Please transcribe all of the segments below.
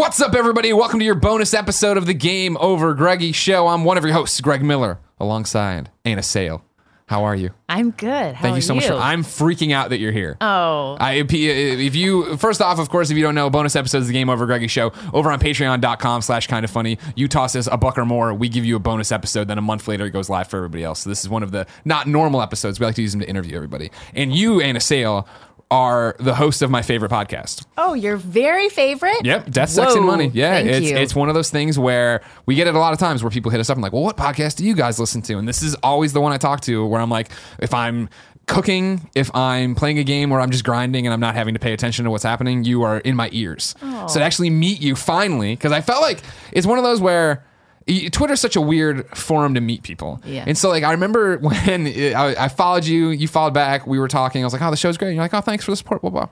What's up, everybody? Welcome to your bonus episode of the Game Over Greggy Show. I'm one of your hosts, Greg Miller, alongside Anna Sale. How are you? I'm good. How Thank are you so much. For, I'm freaking out that you're here. oh, I, if you first off, of course, if you don't know, bonus episodes of the Game Over Greggy Show over on Patreon.com slash Kind of Funny. You toss us a buck or more, we give you a bonus episode. Then a month later, it goes live for everybody else. So this is one of the not normal episodes. We like to use them to interview everybody. And you, Anna Sale, are the host of my favorite podcast. oh, your very favorite? Yep, death, sex, and money. Yeah, it's you. it's one of those things where we get it a lot of times where people hit us up and like, well, what podcast do you guys listen to? And this is always the one I talk to where I'm like, if I'm cooking, if I'm playing a game where I'm just grinding and I'm not having to pay attention to what's happening, you are in my ears. Oh. So to actually meet you finally, because I felt like it's one of those where. Twitter's such a weird forum to meet people. Yeah. And so, like, I remember when I, I followed you, you followed back, we were talking. I was like, oh, the show's great. And you're like, oh, thanks for the support, blah, blah.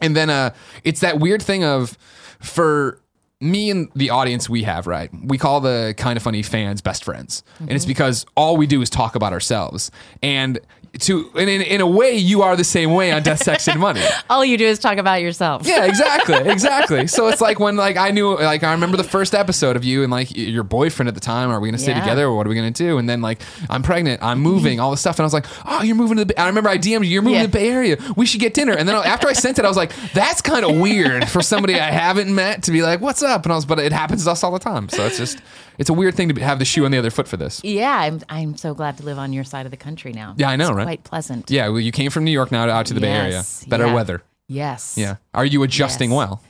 And then uh, it's that weird thing of for me and the audience we have, right? We call the kind of funny fans best friends, and it's because all we do is talk about ourselves. And to and in, in a way, you are the same way on Death, Sex, and Money. All you do is talk about yourself. Yeah, exactly, exactly. So it's like when like I knew like I remember the first episode of you and like your boyfriend at the time. Are we gonna stay Yeah. together or what are we gonna do? And then like I'm pregnant, I'm moving, all this stuff, and I was like, oh, you're moving to the. I remember I DM'd you, you're moving Yeah. to the Bay Area. We should get dinner. And then after I sent it, I was like, that's kind of weird for somebody I haven't met to be like, what's up? And I was, but it happens to us all the time. So it's just it's a weird thing to have the shoe on the other foot for this. Yeah, I'm, I'm so glad to live on your side of the country now. Yeah, I know, It's right? Quite pleasant. Yeah, well, you came from New York now out to the Bay Area. Yes, Better yeah. weather. Yes. Yeah. Are you adjusting Yes. well?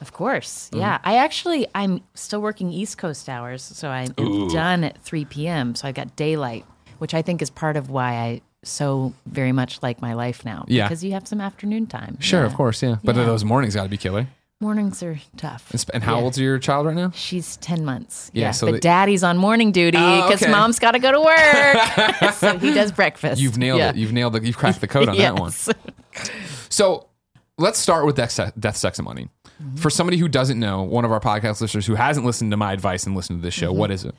Of course. Mm-hmm. Yeah. I actually, I'm still working East Coast hours. So I'm done at 3 p.m. So I've got daylight, which I think is part of why I so very much like my life now. Yeah. Because you have some afternoon time. Sure, Yeah. of course, yeah. But Yeah. those mornings got to be killer. Mornings are tough. And And how Yeah. old's your child right now? She's 10 months. Yeah, Yeah. so but the- daddy's on morning duty Oh, because okay. mom's got to go to work. so he does breakfast. You've nailed Yeah. it. You've nailed it. You've cracked the code on that one. So let's start with death, death sex, and money. Mm-hmm. For somebody who doesn't know, one of our podcast listeners who hasn't listened to my advice and listened to this show, Mm-hmm. what is it?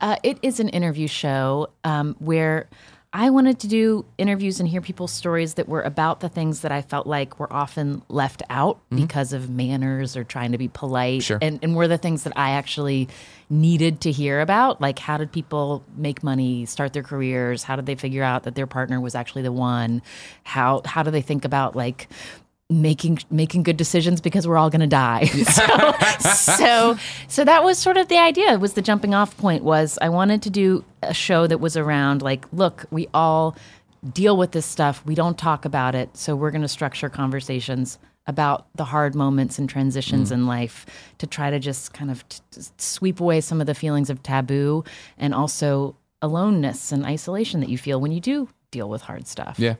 Uh, it is an interview show um, where I wanted to do interviews and hear people's stories that were about the things that I felt like were often left out because of manners or trying to be polite. Mm-hmm. Sure. And, and were the things that I actually needed to hear about. Like, how did people make money, start their careers? How did they figure out that their partner was actually the one? How, how do they think about like, making making good decisions because we're all going to die. so, so so that was sort of the idea. Was the jumping off point was I wanted to do a show that was around like look, we all deal with this stuff. We don't talk about it. So we're going to structure conversations about the hard moments and transitions mm. in life to try to just kind of t- t- sweep away some of the feelings of taboo and also aloneness and isolation that you feel when you do deal with hard stuff. Yeah.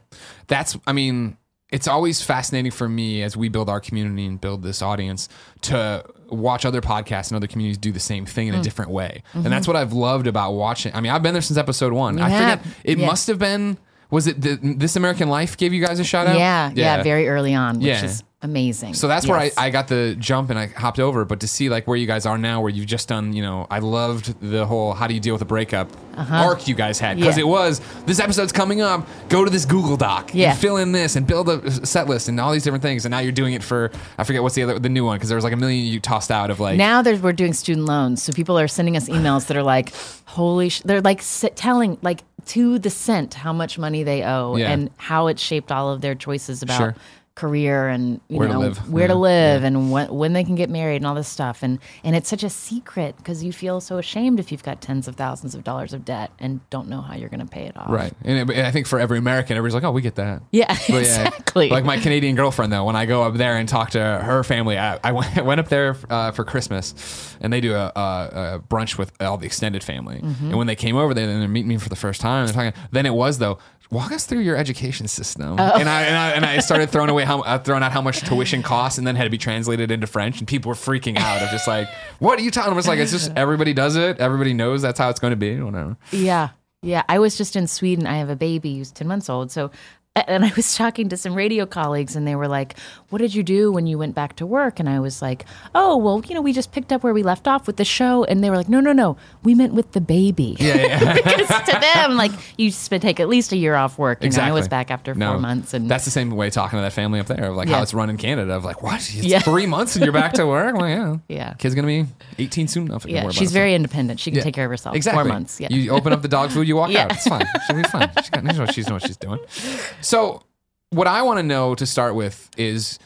That's, I mean, it's always fascinating for me as we build our community and build this audience to watch other podcasts and other communities do the same thing in Mm. a different way. And that's what I've loved about watching. I mean, I've been there since episode one. I have. forget, it Yeah. must have been, was it the, This American Life gave you guys a shout out? Yeah, yeah, very early on, which Yeah. is amazing. So that's where I, Yes. I got the jump and I hopped over. But to see like where you guys are now, where you've just done, you know, I loved the whole how do you deal with a breakup arc you guys had because Uh-huh. Yeah. it was this episode's coming up. Go to this Google Doc, Yeah. fill in this and build a set list and all these different things. And now you're doing it for I forget what's the other the new one because there was like a million you tossed out of like now there's we're doing student loans, so people are sending us emails that are like, "Holy!" Sh-. They're like telling like to the cent how much money they owe Yeah. and how it shaped all of their choices about Sure. Career and you Where to know live. where to Yeah. live and when, when they can get married and all this stuff. And and it's such a secret because you feel so ashamed if you've got tens of thousands of dollars of debt and don't know how you're going to pay it off. Right, and, it, and I think for every American, everybody's like, "Oh, we get that." Yeah, But yeah, exactly. Like my Canadian girlfriend, though, when I go up there and talk to her family, I, I went, went up there uh, for Christmas, and they do a, a, a brunch with all the extended family. Mm-hmm. And when they came over there, and they're meeting me for the first time. They're talking. Then it was though. Walk us through your education system, Oh. and I and I and I started throwing away how uh, throwing out how much tuition costs, and then had to be translated into French, and people were freaking out. of just like, "What are you talking?" I was like, "It's just everybody does it. Everybody knows that's how it's going to be." Whatever. Yeah. Yeah. I was just in Sweden. I have a baby who's 10 months old. So and I was talking to some radio colleagues, and they were like, "What did you do when you went back to work?" And I was like, "Oh, well, you know, we just picked up where we left off with the show." And they were like, "No, no, no, we meant with the baby." Yeah, yeah. because to them, like, you take at least a year off work. You know, I was back after No, four months, and that's the same way talking to that family up there of like how it's run in Canada of like what it's Yeah. three months and you're back to work. Well, yeah, Yeah. Kid's gonna be 18 soon enough. yeah, she's very independent. She can Yeah. take care of herself. Exactly. Four months. Yeah. You open up the dog food, you walk Yeah. out. It's fine. She'll be fine. She's got, she knows, what she's doing. So, what I want to know to start with is.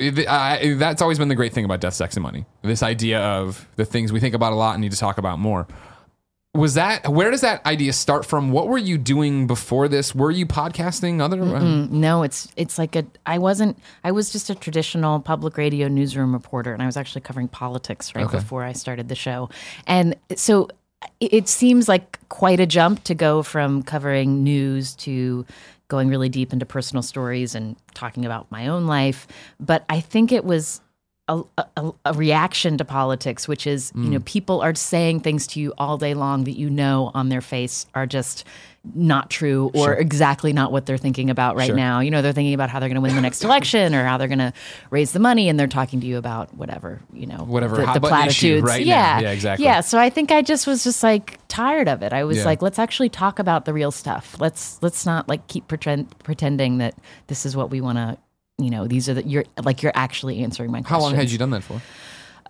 I, that's always been the great thing about death, sex, and money. This idea of the things we think about a lot and need to talk about more. Was that where does that idea start from? What were you doing before this? Were you podcasting? Other Mm, no, it's it's like a. I wasn't. I was just a traditional public radio newsroom reporter, and I was actually covering politics right Okay. before I started the show. And so it, it seems like quite a jump to go from covering news to going really deep into personal stories and talking about my own life. But I think it was. A, a, a reaction to politics, which is, you Mm. know, people are saying things to you all day long that you know on their face are just not true or Sure. exactly not what they're thinking about right Sure. now. You know, they're thinking about how they're going to win the next election or how they're going to raise the money, and they're talking to you about whatever, you know, Whatever the, the platitudes. right now. yeah, Yeah, exactly. Yeah, so I think I just was just like tired of it. I was Yeah. like, let's actually talk about the real stuff. Let's let's not like keep pretend, pretending that this is what we want to. You know, these are the you're like you're actually answering my questions. How long had you done that for?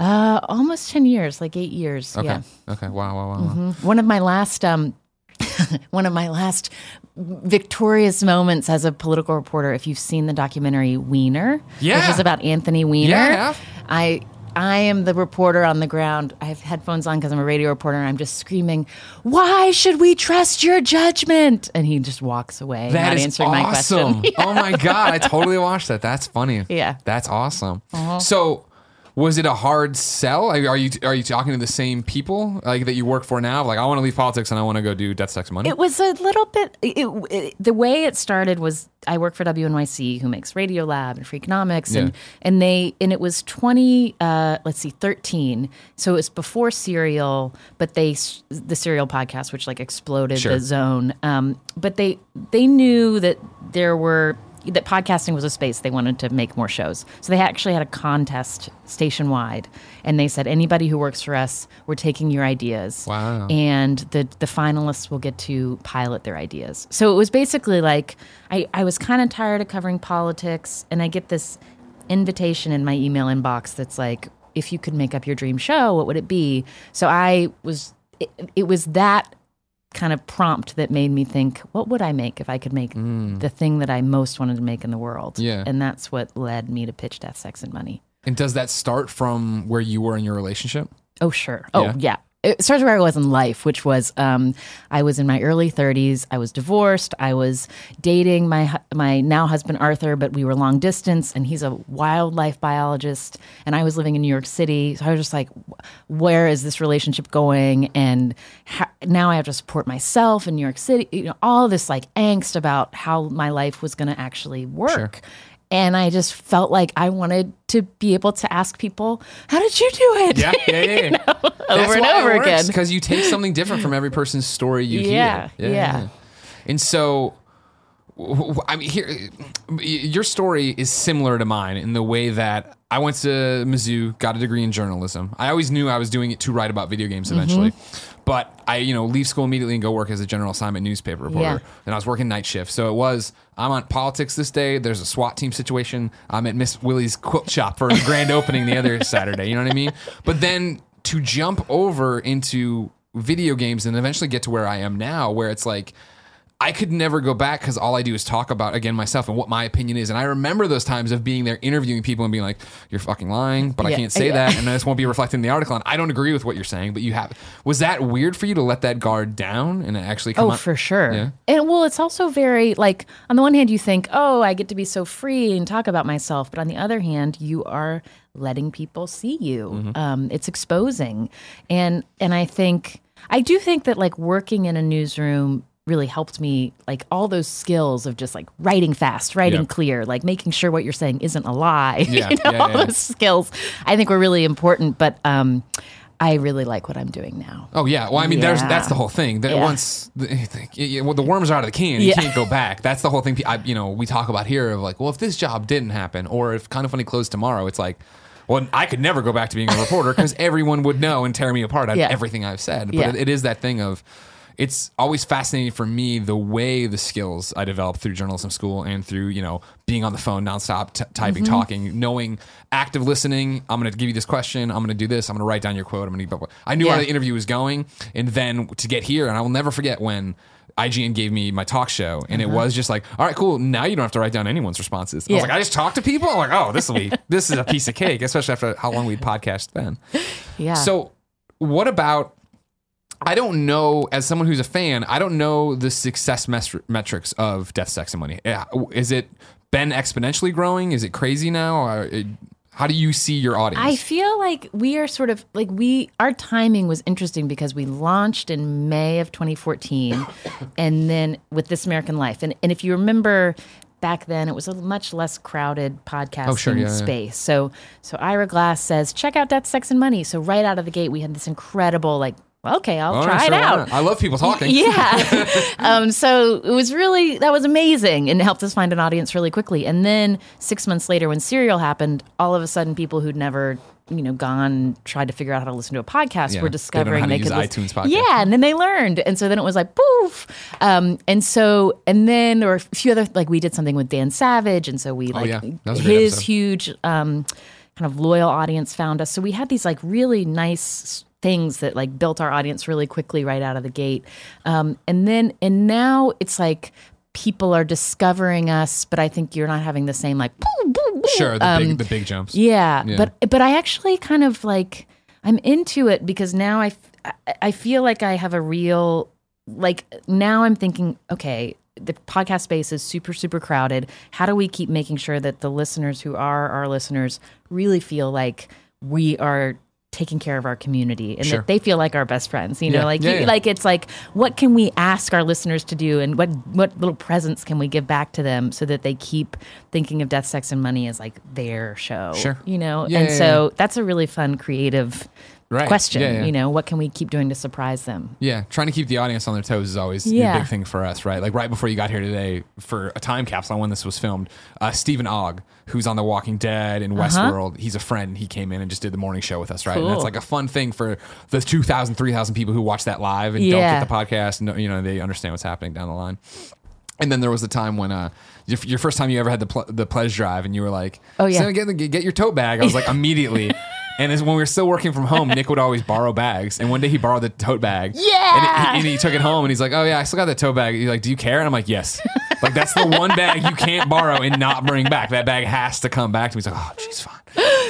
Uh, almost ten years, like eight years. Okay. Yeah. Okay. Wow. Wow. Wow. wow. Mhm. One of my last um one of my last victorious moments as a political reporter if you've seen the documentary Wiener which is about Anthony Weiner Yeah, I. I am the reporter on the ground. I have headphones on because I'm a radio reporter and I'm just screaming, Why should we trust your judgment? And he just walks away, That not is answering my awesome. question. Oh my god, I totally watched that. That's funny. Yeah. Uh-huh. that's awesome. So, was it a hard sell? Are you are you talking to the same people like that you work for now? Like, I want to leave politics and I want to go do death, sex, money. It was a little bit. It, it, the way it started was I work for WNYC, who makes Radio Lab and Freakonomics, and Yeah. and they and it was twenty. Uh, let's see, thirteen. So it was before Serial, but they the Serial podcast, which like exploded Sure. the zone. Um, but they they knew that there were that podcasting was a space they wanted to make more shows. So they actually had a contest station wide, and they said anybody who works for us, we're taking your ideas Wow. and the the finalists will get to pilot their ideas. So it was basically like I, I was kind of tired of covering politics, and I get this invitation in my email inbox that's like, if you could make up your dream show, what would it be? So I was it, it was that kind of prompt that made me think, what would I make if I could make the thing that I most wanted to make in the world? Mm. Yeah. and that's what led me to pitch Death, Sex, and Money. and does that start from where you were in your relationship? Oh, sure. Oh, Yeah? yeah. It starts where I was in life, which was um, I was in my early 30s. I was divorced. I was dating my my now husband Arthur, but we were long distance, and he's a wildlife biologist, and I was living in New York City. So I was just like, where is this relationship going? And ha- now I have to support myself in New York City. You know, all this like angst about how my life was going to actually work. And I just felt like I wanted to be able to ask people, "How did you do it?" Yeah, yeah, yeah. yeah. over and over again. because you take something different from every person's story you Yeah, hear. yeah. And so, I mean, here, your story is similar to mine in the way that I went to Mizzou, got a degree in journalism. I always knew I was doing it to write about video games eventually, Mm-hmm. But I, you know, leave school immediately and go work as a general assignment newspaper reporter. Yeah. And I was working night shift, so it was I'm on politics this day. There's a SWAT team situation. I'm at Miss Willie's quilt shop for a grand opening the other Saturday. You know what I mean? But then to jump over into video games and eventually get to where I am now, where it's like I could never go back because all I do is talk about again myself and what my opinion is. And I remember those times of being there interviewing people and being like, "You're fucking lying," but I can't say yeah. that, and this won't be reflected in the article. And I don't agree with what you're saying, but you have. Was that weird for you to let that guard down and actually come Oh, up? for sure. Yeah. And well, it's also very like on the one hand, you think, oh, I get to be so free and talk about myself, but on the other hand, you are letting people see you. Mm-hmm. Um, it's exposing, and and I think I do think that like working in a newsroom really helped me like all those skills of just like writing fast writing Yeah. clear like making sure what you're saying isn't a lie Yeah, you know yeah, all yeah. those skills i think were really important but um I really like what I'm doing now. Oh yeah, well I mean, there's that's the whole thing. That Yeah. once the, yeah, well, the worms are out of the can, you Yeah. can't go back. That's the whole thing. I, you know, we talk about here of like, well, if this job didn't happen, or if Kind of Funny closed tomorrow, it's like, well, I could never go back to being a reporter because everyone would know and tear me apart Yeah. everything I've said. But Yeah. it, it is that thing of. It's always fascinating for me the way the skills I developed through journalism school and through you know being on the phone nonstop, t- typing, Mm-hmm. talking, knowing active listening. I'm going to give you this question. I'm going to do this. I'm going to write down your quote. I'm going to. I knew Yeah. how the interview was going, and then to get here, and I will never forget when IGN gave me my talk show, and it was just like, all right, cool. Now you don't have to write down anyone's responses. I was Uh-huh. Yeah. like, I just talk to people. I'm like, oh, this will be this is a piece of cake, especially after how long we'd podcast then. Yeah. So, what about? I don't know, as someone who's a fan, I don't know the success metrics of Death, Sex, and Money. Uh, Is it been exponentially growing? Is it crazy now? Or it, how do you see your audience? I feel like we are sort of like we our timing was interesting because we launched in May of 2014 and then with This American Life. And and if you remember back then it was a much less crowded podcasting Oh, sure, yeah, yeah. space. So so Ira Glass says, check out Death, Sex and Money. So right out of the gate we had this incredible like okay, I'll All right, try sure, it why out. I love people talking. Yeah. um, so it was really, that was amazing and helped us find an audience really quickly. And then six months later, when Serial happened, all of a sudden people who'd never, you know, gone tried to figure out how to listen to a podcast Yeah, they were discovering to they could listen- iTunes podcast. Yeah. And then they learned. And so then it was like, poof. Um, and so, and then there were a few other, like we did something with Dan Savage. And so we like Oh, yeah. That was a his huge, um, kind of loyal audience found us. So we had these like really nice things that like built our audience really quickly right out of the gate. Um, and then and now it's like people are discovering us, but I think you're not having the same like boo, boo, boo. Sure, the Um, big the big jumps. yeah, Yeah. but but I actually kind of like I'm into it because now I f- I- I feel like I have a real like now I'm thinking okay the podcast space is super super crowded how do we keep making sure that the listeners who are our listeners really feel like we are taking care of our community and Sure. that they feel like our best friends you know Yeah. like Yeah, you, yeah. like it's like what can we ask our listeners to do and what what little presents can we give back to them so that they keep thinking of death sex and money as like their show Sure. you know and so that's a really fun creative Right. question Yeah, yeah. you know what can we keep doing to surprise them Yeah, trying to keep the audience on their toes is always Yeah. a big thing for us, right? Like right before you got here today for a time capsule on when this was filmed, uh, Steven Ogg, who's on The Walking Dead and Westworld, he's a friend. He came in and just did the morning show with us, right? And that's like a fun thing for the 2,000, 3,000 people who watch that live and don't get the podcast. And, you know, they understand what's happening down the line. And then there was a time when uh, your, your first time you ever had the ple- the pledge drive, and you were like, Oh, yeah. "Sam, get, the- get your tote bag." I was like, immediately. And when we were still working from home, Nick would always borrow bags. And one day he borrowed the tote bag. Yeah. And he, and he took it home, and he's like, "Oh yeah, I still got the tote bag." He's like, "Do you care?" And I'm like, "Yes." Like that's the one bag you can't borrow and not bring back. That bag has to come back to me. He's like, "Oh, she's fine."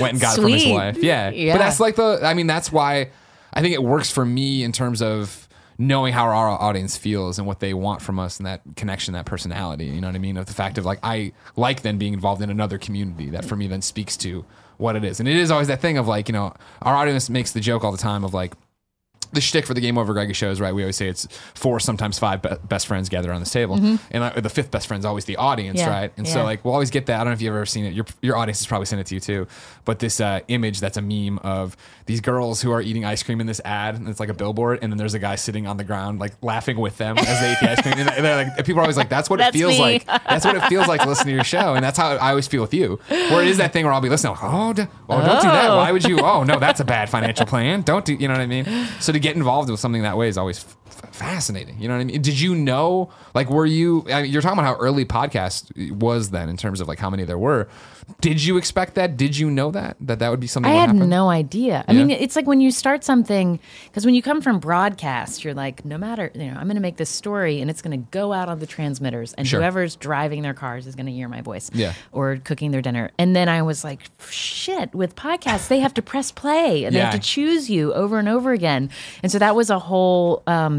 Went and got it from his wife. Yeah. Yeah. But that's like the. I mean, that's why I think it works for me in terms of knowing how our audience feels and what they want from us and that connection, that personality. You know what I mean? Of the fact of like I like then being involved in another community that for me then speaks to what it is. And it is always that thing of like, you know, our audience makes the joke all the time of like the shtick for the Game Over Greggy show is right. We always say it's four, sometimes five be- best friends gather around this table, and uh, the fifth best friend is always the audience, Mm-hmm. Yeah, right? And so like we'll always get that. I don't know if you've ever seen it. Your your audience has probably sent it to you too. But this uh, image that's a meme of these girls who are eating ice cream in this ad, and it's like a billboard, and then there's a guy sitting on the ground like laughing with them as they eat the ice cream. And they're like, and people are always like, "That's what That's it feels me. like. That's what it feels like to listen to your show." And that's how I always feel with you. Where it is that thing where I'll be listening, like, "Oh, d- oh, don't do that. Oh. Why would you? Oh, no, that's a bad financial plan. Don't do. You know what I mean? So to get involved with something that way is always fascinating. You know what I mean? Did you know? Like, were you? I mean, you're talking about how early podcast was then in terms of like how many there were. Did you expect that? Did you know that that that would be something? I had happened? no idea. I Yeah. mean, it's like when you start something, because when you come from broadcast, you're like, no matter, you know, I'm going to make this story and it's going to go out on the transmitters, and Sure. whoever's driving their cars is going to hear my voice, Yeah. or cooking their dinner. And then I was like, shit, with podcasts, they have to press play and they have to choose you over and over again. And so that was a whole. Um,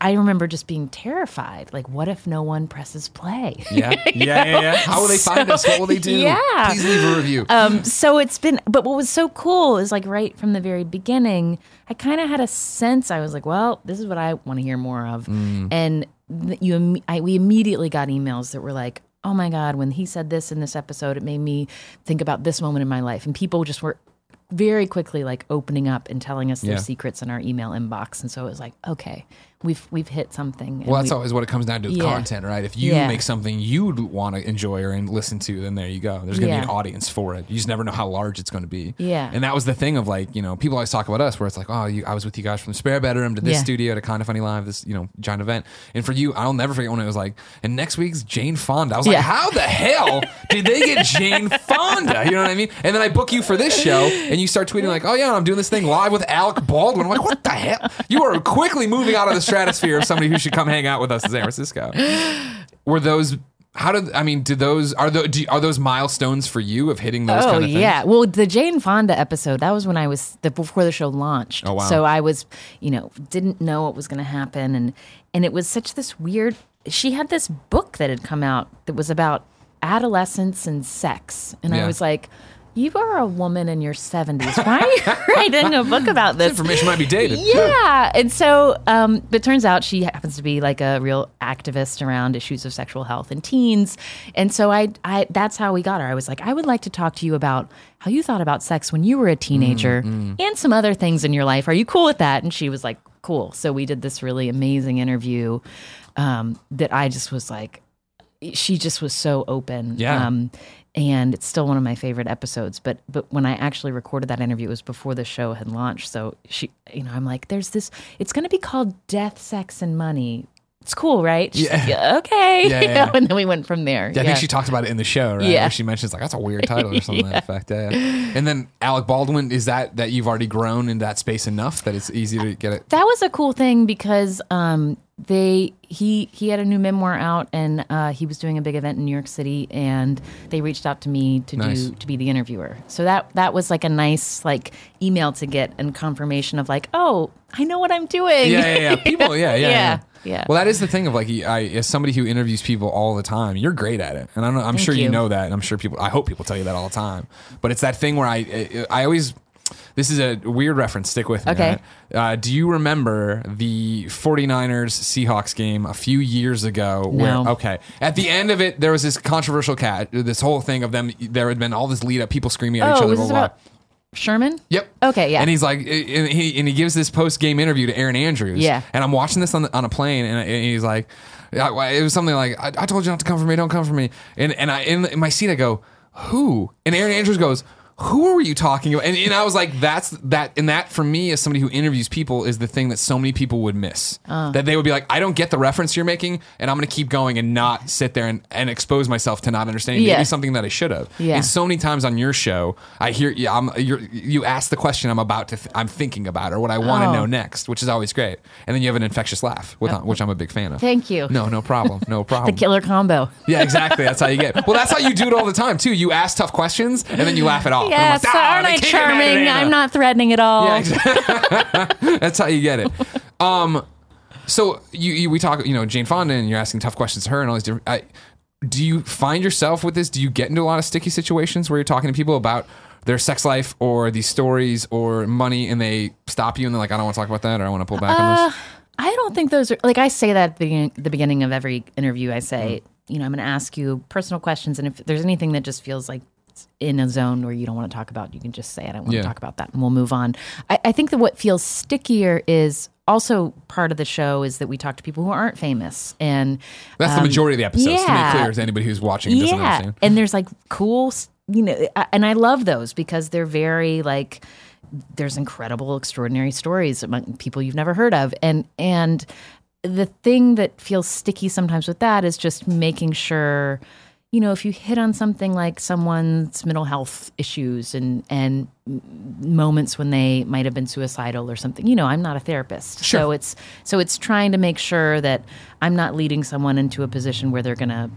I remember just being terrified. Like, what if no one presses play? Yeah, yeah, yeah, yeah. How will they find us? What will they do? Yeah. Please leave a review. um, so it's been, but what was so cool is like right from the very beginning, I kind of had a sense. I was like, well, this is what I want to hear more of, Mm. and you, I, we immediately got emails that were like, oh my god, when he said this in this episode, it made me think about this moment in my life, and people just were very quickly like opening up and telling us Yeah. their secrets in our email inbox, and so it was like, okay, we've we've hit something. Well, that's we- always what it comes down to Yeah. content, right? If you Yeah. make something you'd want to enjoy or and listen to, then there you go. There's going to be an audience for it. You just never know how large it's going to be. Yeah. And that was the thing of like, you know, people always talk about us where it's like, oh, you, I was with you guys from the Spare Bedroom to this Yeah. studio to Kind of Funny Live, this, you know, giant event. And for you, I'll never forget when it was like, and next week's Jane Fonda. I was like, how the hell did they get Jane Fonda? You know what I mean? And then I book you for this show and you start tweeting like, oh yeah, I'm doing this thing live with Alec Baldwin. I'm like, what the hell? You are quickly moving out of the stratosphere of somebody who should come hang out with us in San Francisco. Were those? How did I mean? Do those are those do, are those milestones for you of hitting those Oh kind of things? yeah. Well, the Jane Fonda episode that was when I was the, before the show launched. Oh, wow. So I was, you know, didn't know what was going to happen, and and it was such this weird. She had this book that had come out that was about adolescence and sex, and Yeah. I was like. You are a woman in your 70s. Why are you writing a book about this? Information might be dated. Yeah. And so, um, but turns out she happens to be like a real activist around issues of sexual health in teens. And so I, I, that's how we got her. I was like, I would like to talk to you about how you thought about sex when you were a teenager and some other things in your life. Are you cool with that? And she was like, cool. So we did this really amazing interview um, that I just was like, she just was so open. Yeah. Um, and it's still one of my favorite episodes. But but when I actually recorded that interview, it was before the show had launched. So she, you know, I'm like, there's this. It's going to be called Death, Sex, and Money. It's cool, right? She's Yeah. like, "Yeah, okay. Yeah, yeah. and then we went from there. Yeah, I think she talked about it in the show, right? Yeah. Where she mentions like that's a weird title or something that effect. Yeah. And then Alec Baldwin, is that that you've already grown in that space enough that it's easy to get it? that was a cool thing because um, they he he had a new memoir out and uh, he was doing a big event in New York City and they reached out to me to Nice. do to be the interviewer. So that that was like a nice like email to get and confirmation of like oh I know what I'm doing. Yeah, yeah, yeah. People, yeah, yeah, yeah. Yeah. Well, that is the thing of like, I as somebody who interviews people all the time, you're great at it, and I'm, I'm sure you. you. know that, and I'm sure people. I hope people tell you that all the time. But it's that thing where I, I, I always. This is a weird reference. Stick with me. Okay. Uh, do you remember the 49ers Seahawks game a few years ago? Where No. okay, at the end of it, there was this controversial cat. This whole thing of them. There had been all this lead up, people screaming at each Oh, other. was blah, this blah, blah. about Sherman? Yep. Okay, yeah. And he's like, and he and he gives this post game interview to Erin Andrews. Yeah. And I'm watching this on the, on a plane, and, and he's like, I- it was something like, I, I told you not to come for me, don't come for me. And and I in my seat, I go, who? And Erin Andrews goes. Who were you talking about? And, and I was like, that's that. And that for me, as somebody who interviews people, is the thing that so many people would miss. Uh. That they would be like, I don't get the reference you're making, and I'm going to keep going and not sit there and, and expose myself to not understanding Yeah. maybe something that I should have. Yeah. And so many times on your show, I hear yeah, I'm, you're, you ask the question I'm about to, th- I'm thinking about, or what I want to Oh. know next, which is always great. And then you have an infectious laugh, with, which I'm a big fan of. Thank you. No, no problem, no problem. The killer combo. yeah, exactly. That's how you get. Well, that's how you do it all the time too. You ask tough questions and then you laugh it off. Yes, like, "Ah, aren't I can't get mad at charming? I'm not threatening at all. Yeah, exactly. That's how you get it. Um, so you, you we talk, you know, Jane Fonda, and you're asking tough questions to her, and all these different. I, do you find yourself with this? Do you get into a lot of sticky situations where you're talking to people about their sex life or these stories or money, and they stop you and they're like, "I don't want to talk about that," or "I want to pull back on Uh, this." I don't think those are like I say that at the beginning, the beginning of every interview. I say, Mm-hmm. you know, I'm going to ask you personal questions, and if there's anything that just feels like it's in a zone where you don't want to talk about, you can just say, I don't want Yeah. to talk about that, and we'll move on. I, I think that what feels stickier is also part of the show is that we talk to people who aren't famous, and That's the um, majority of the episodes. yeah. To make clear to anybody who's watching and doesn't yeah, understand. and there's like cool, you know, and I love those because they're very like there's incredible, extraordinary stories among people you've never heard of, and and the thing that feels sticky sometimes with that is just making sure. You know, if you hit on something like someone's mental health issues and and moments when they might have been suicidal or something, you know, I'm not a therapist, Sure. so it's so it's trying to make sure that I'm not leading someone into a position where they're gonna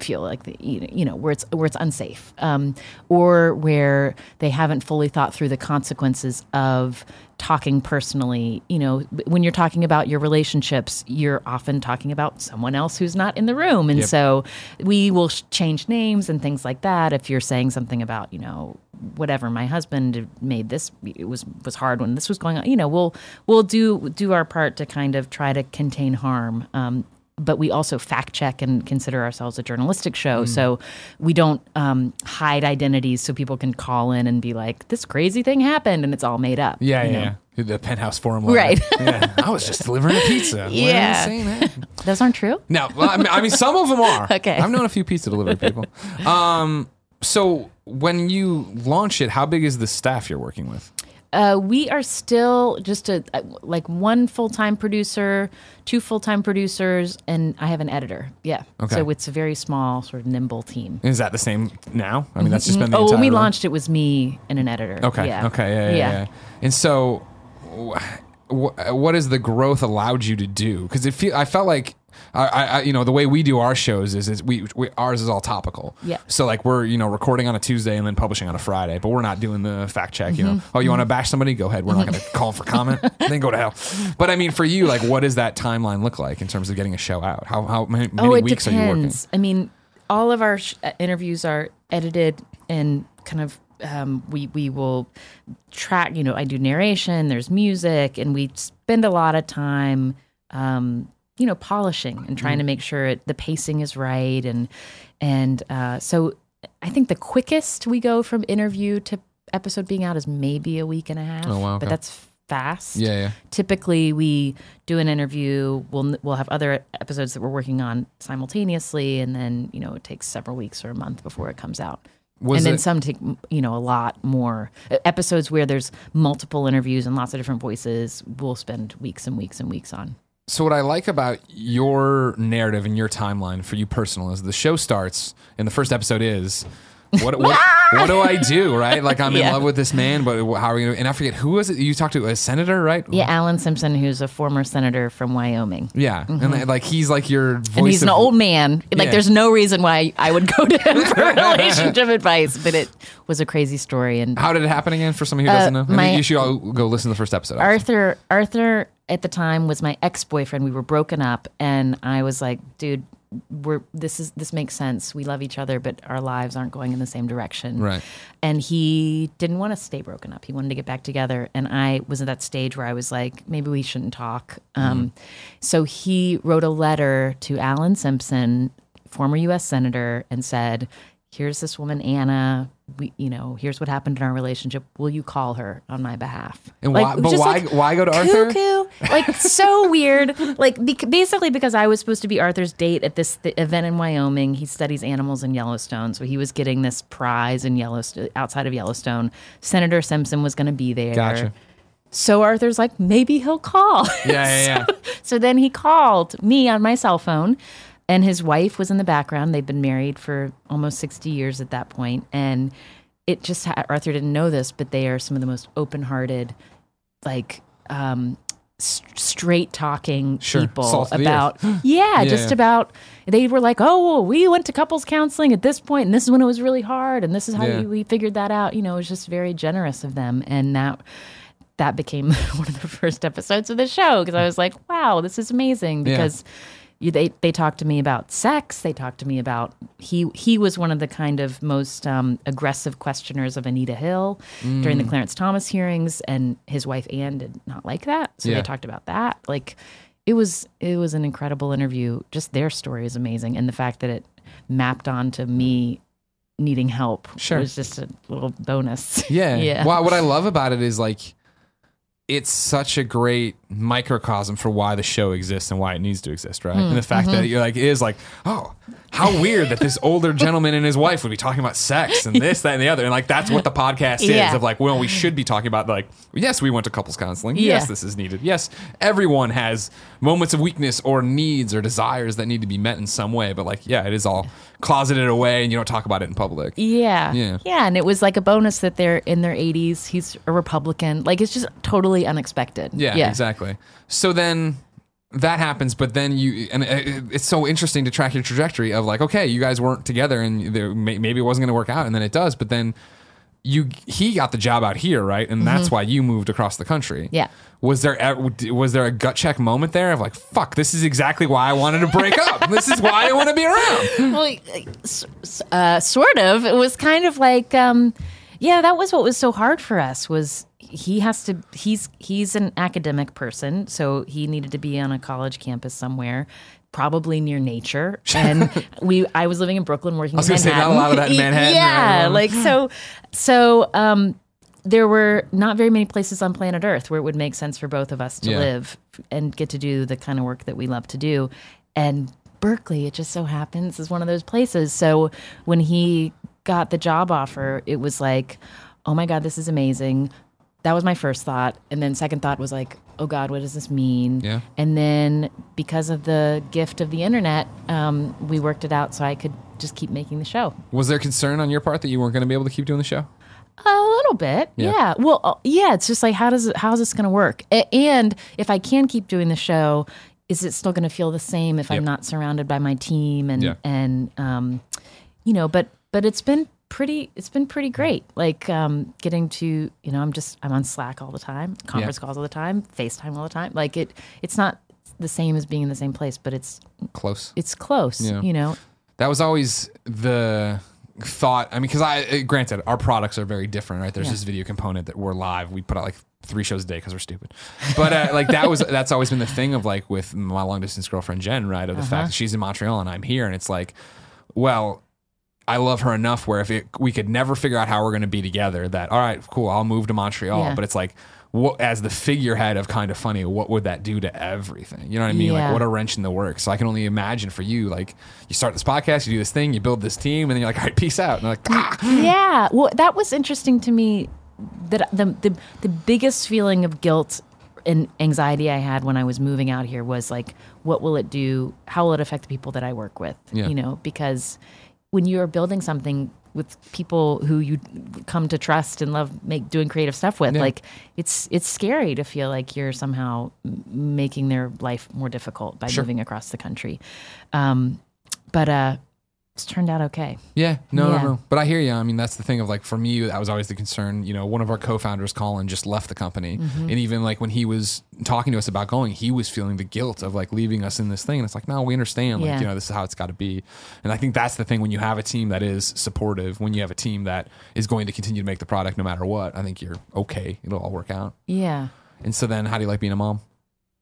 feel like the, you know where it's where it's unsafe um, or where they haven't fully thought through the consequences of talking personally. You know when you're talking about your relationships you're often talking about someone else who's not in the room. And Yep. so we will sh- change names and things like that. If you're saying something about you know whatever my husband made this it was was hard when this was going on you know we'll we'll do do our part to kind of try to contain harm um, but we also fact check and consider ourselves a journalistic show. So we don't um, hide identities so people can call in and be like, this crazy thing happened and it's all made up. Yeah, yeah. The penthouse forum. letter. Right. yeah. I was just delivering a pizza. Why are you Yeah. saying that? Those aren't true. No, well, I mean, I mean, some of them are. Okay. I've known a few pizza delivery people. Um, so when you launch it, how big is the staff you're working with? Uh, we are still just a uh, like one full time producer, two full time producers, and I have an editor. Yeah. Okay. So it's a very small, sort of nimble team. Is that the same now? I mean, that's just been the Oh, entire when we run? launched, it was me and an editor. Okay. Yeah. Okay. Yeah. Yeah. yeah. And so, wh- what has the growth allowed you to do? Because it feel I felt like. I, I, you know, the way we do our shows is, is we, we ours is all topical. Yeah. So like we're, you know, recording on a Tuesday and then publishing on a Friday, but we're not doing the fact check. You know, Mm-hmm. oh, you want to bash somebody? Go ahead. We're not going to call for comment. then go to hell. But I mean, for you, like, what does that timeline look like in terms of getting a show out? How how many, many oh, it weeks are you working? depends. I mean, all of our sh- uh, interviews are edited and kind of. Um, we we will track. You know, I do narration. There's music, and we spend a lot of time. Um, you know, polishing and trying to make sure it, the pacing is right, and and uh, so I think the quickest we go from interview to episode being out is maybe a week and a half. Oh, wow, okay. But that's fast. Yeah. Yeah. typically we do an interview we'll we'll have other episodes that we're working on simultaneously and then you know it takes several weeks or a month before it comes out Was and then it- some take you know a lot more episodes where there's multiple interviews and lots of different voices we'll spend weeks and weeks and weeks on So what I like about your narrative and your timeline for you personal is the show starts and the first episode is what what, what do I do right like I'm in love with this man but how are we gonna and I forget who was it you talked to a senator right yeah alan simpson who's a former senator from wyoming yeah and like he's like your voice Mm-hmm. and he's an old man. Like, Yeah. there's no reason why I would go to him for relationship advice, but it was a crazy story. And how did it happen again for somebody who doesn't know I Uh, my- you should all go listen to the first episode Arthur Arthur at the time was my ex-boyfriend. We were broken up and I was like, dude, we're this is this makes sense. We love each other, but our lives aren't going in the same direction. Right. And he didn't want to stay broken up. He wanted to get back together. And I was at that stage where I was like, maybe we shouldn't talk. Um, so he wrote a letter to Alan Simpson, former US Senator, and said, Here's this woman, Anna. We, you know, here's what happened in our relationship. Will you call her on my behalf? And Like, why- but why- like why go to Arthur? Cuckoo, like so weird. Like bec- basically because I was supposed to be Arthur's date at this th- event in Wyoming. He studies animals in Yellowstone, so he was getting this prize in Yellowstone outside of Yellowstone. Senator Simpson was going to be there. Gotcha. So Arthur's like, maybe he'll call. yeah yeah yeah So then he called me on my cell phone, and his wife was in the background. They'd been married for almost 60 years at that point, And it just, ha- Arthur didn't know this, but they are some of the most open hearted, like, um, straight talking Sure. people Salt about, yeah, Yeah, just yeah. about, they were like, oh, well, we went to couples counseling at this point, and this is when it was really hard, and this is how Yeah. we, we figured that out. You know, it was just very generous of them. And that, that became one of the first episodes of the show because I was like, wow, this is amazing because you, they they talked to me about sex. They talked to me about he he was one of the kind of most um, aggressive questioners of Anita Hill during Mm. the Clarence Thomas hearings, and his wife Anne did not like that. So Yeah. they talked about that. Like it was it was an incredible interview. Just their story is amazing, and the fact that it mapped onto me needing help Sure. was just a little bonus. Yeah. Yeah. Well, what I love about it is like it's such a great microcosm for why the show exists and why it needs to exist, right? Hmm, and the fact that mm-hmm. you're like it is like, oh, how weird that this older gentleman and his wife would be talking about sex and this, that, and the other. And like that's what the podcast is of like, well, we should be talking about like, yes, we went to couples counseling. Yeah. Yes, this is needed. Yes, everyone has moments of weakness or needs or desires that need to be met in some way. But like, yeah, it is all closeted away and you don't talk about it in public. Yeah. Yeah. Yeah. And it was like a bonus that they're in their 80s. He's a Republican. Like, it's just totally unexpected. yeah. Yeah, exactly. So then that happens, but then you and it- it's so interesting to track your trajectory of like, okay, you guys weren't together, and there, may- maybe it wasn't going to work out, and then it does, but then you he got the job out here, right? And that's why you moved across the country. Mm-hmm. Yeah. Was there ev- was there a gut check moment there of like, fuck, this is exactly why I wanted to break up. This is why I want to be around. Well, uh, sort of. It was kind of like, um, yeah, that was what was so hard for us was he has to he's he's an academic person so he needed to be on a college campus somewhere probably near nature. And we i was living in brooklyn working I was in gonna say, not a lot of that in Manhattan, yeah like so so um there were not very many places on planet earth where it would make sense for both of us to Yeah. live and get to do the kind of work that we love to do. And berkeley it just so happens is one of those places. So when he got the job offer it was like oh my god this is amazing that was my first thought and then second thought was like oh god what does this mean Yeah. and then because of the gift of the internet um, we worked it out so i could just keep making the show Was there concern on your part that you weren't going to be able to keep doing the show? a little bit, Yeah. yeah. Well, uh, yeah. It's just like how does it, how is this going to work? A- and if I can keep doing the show, is it still going to feel the same if Yep. I'm not surrounded by my team and Yeah. and um, you know? But but it's been pretty it's been pretty great. Like um, getting to you know I'm just I'm on Slack all the time, conference calls all the time, FaceTime all the time. Like it it's not the same as being in the same place, but it's Close. it's close. Yeah. You know. that was always the thought. I mean, because I, uh, granted, our products are very different, right? There's Yeah. this video component that we're live. We put out like three shows a day because we're stupid. But uh, like that was that's always been the thing of like with my long distance girlfriend Jen, right? Of the fact that she's in Montreal and I'm here, and it's like, well. I love her enough where if it, we could never figure out how we're going to be together, that all right, cool, I'll move to Montreal. Yeah. But it's like, what as the figurehead of kind of funny, what would that do to everything? You know what I mean? Yeah. Like, what a wrench in the works. So I can only imagine for you, like, you start this podcast, you do this thing, you build this team, and then you're like, all right, peace out. And like, ah. yeah well that was interesting to me that the, the the biggest feeling of guilt and anxiety i had when i was moving out here was like what will it do how will it affect the people that i work with Yeah. you know because when you're building something with people who you come to trust and love make doing creative stuff with Yeah. like it's it's scary to feel like you're somehow making their life more difficult by Sure. moving across the country um but uh it's turned out okay Yeah, no, Yeah. no, no. But I hear you. I mean, that's the thing of like for me, that was always the concern. You know, one of our co-founders, Colin, just left the company, Mm-hmm. and even like when he was talking to us about going, he was feeling the guilt of like leaving us in this thing. And it's like, no, we understand. Like, Yeah. you know, this is how it's got to be. And I think that's the thing when you have a team that is supportive, when you have a team that is going to continue to make the product no matter what. I think you're okay. It'll all work out. yeah And so then, how do you like being a mom?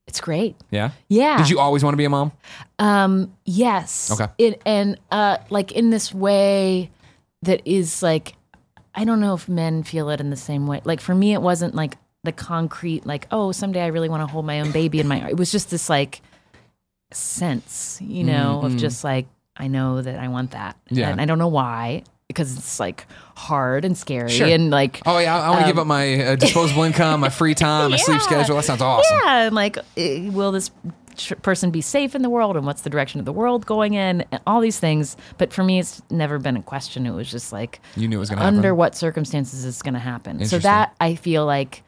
It's great Yeah. yeah Did you always want to be a mom? Um, yes. Okay. It and uh, like in this way that is like, I don't know if men feel it in the same way. Like for me, it wasn't like the concrete, like oh, someday I really want to hold my own baby in my. It was just this like sense, you know, of just like I know that I want that, Mm-hmm. Yeah. and I don't know why because it's like hard and scary Sure. and like Oh yeah, I, want to give up my uh, disposable income, my free time, my sleep Um, schedule. That sounds awesome. Yeah, and like, eh, will this tr- person be safe in the world, and what's the direction of the world going in, and all these things. But for me, it's never been a question. It was just like, You knew it was going to happen. under what circumstances is going to happen. So that I feel like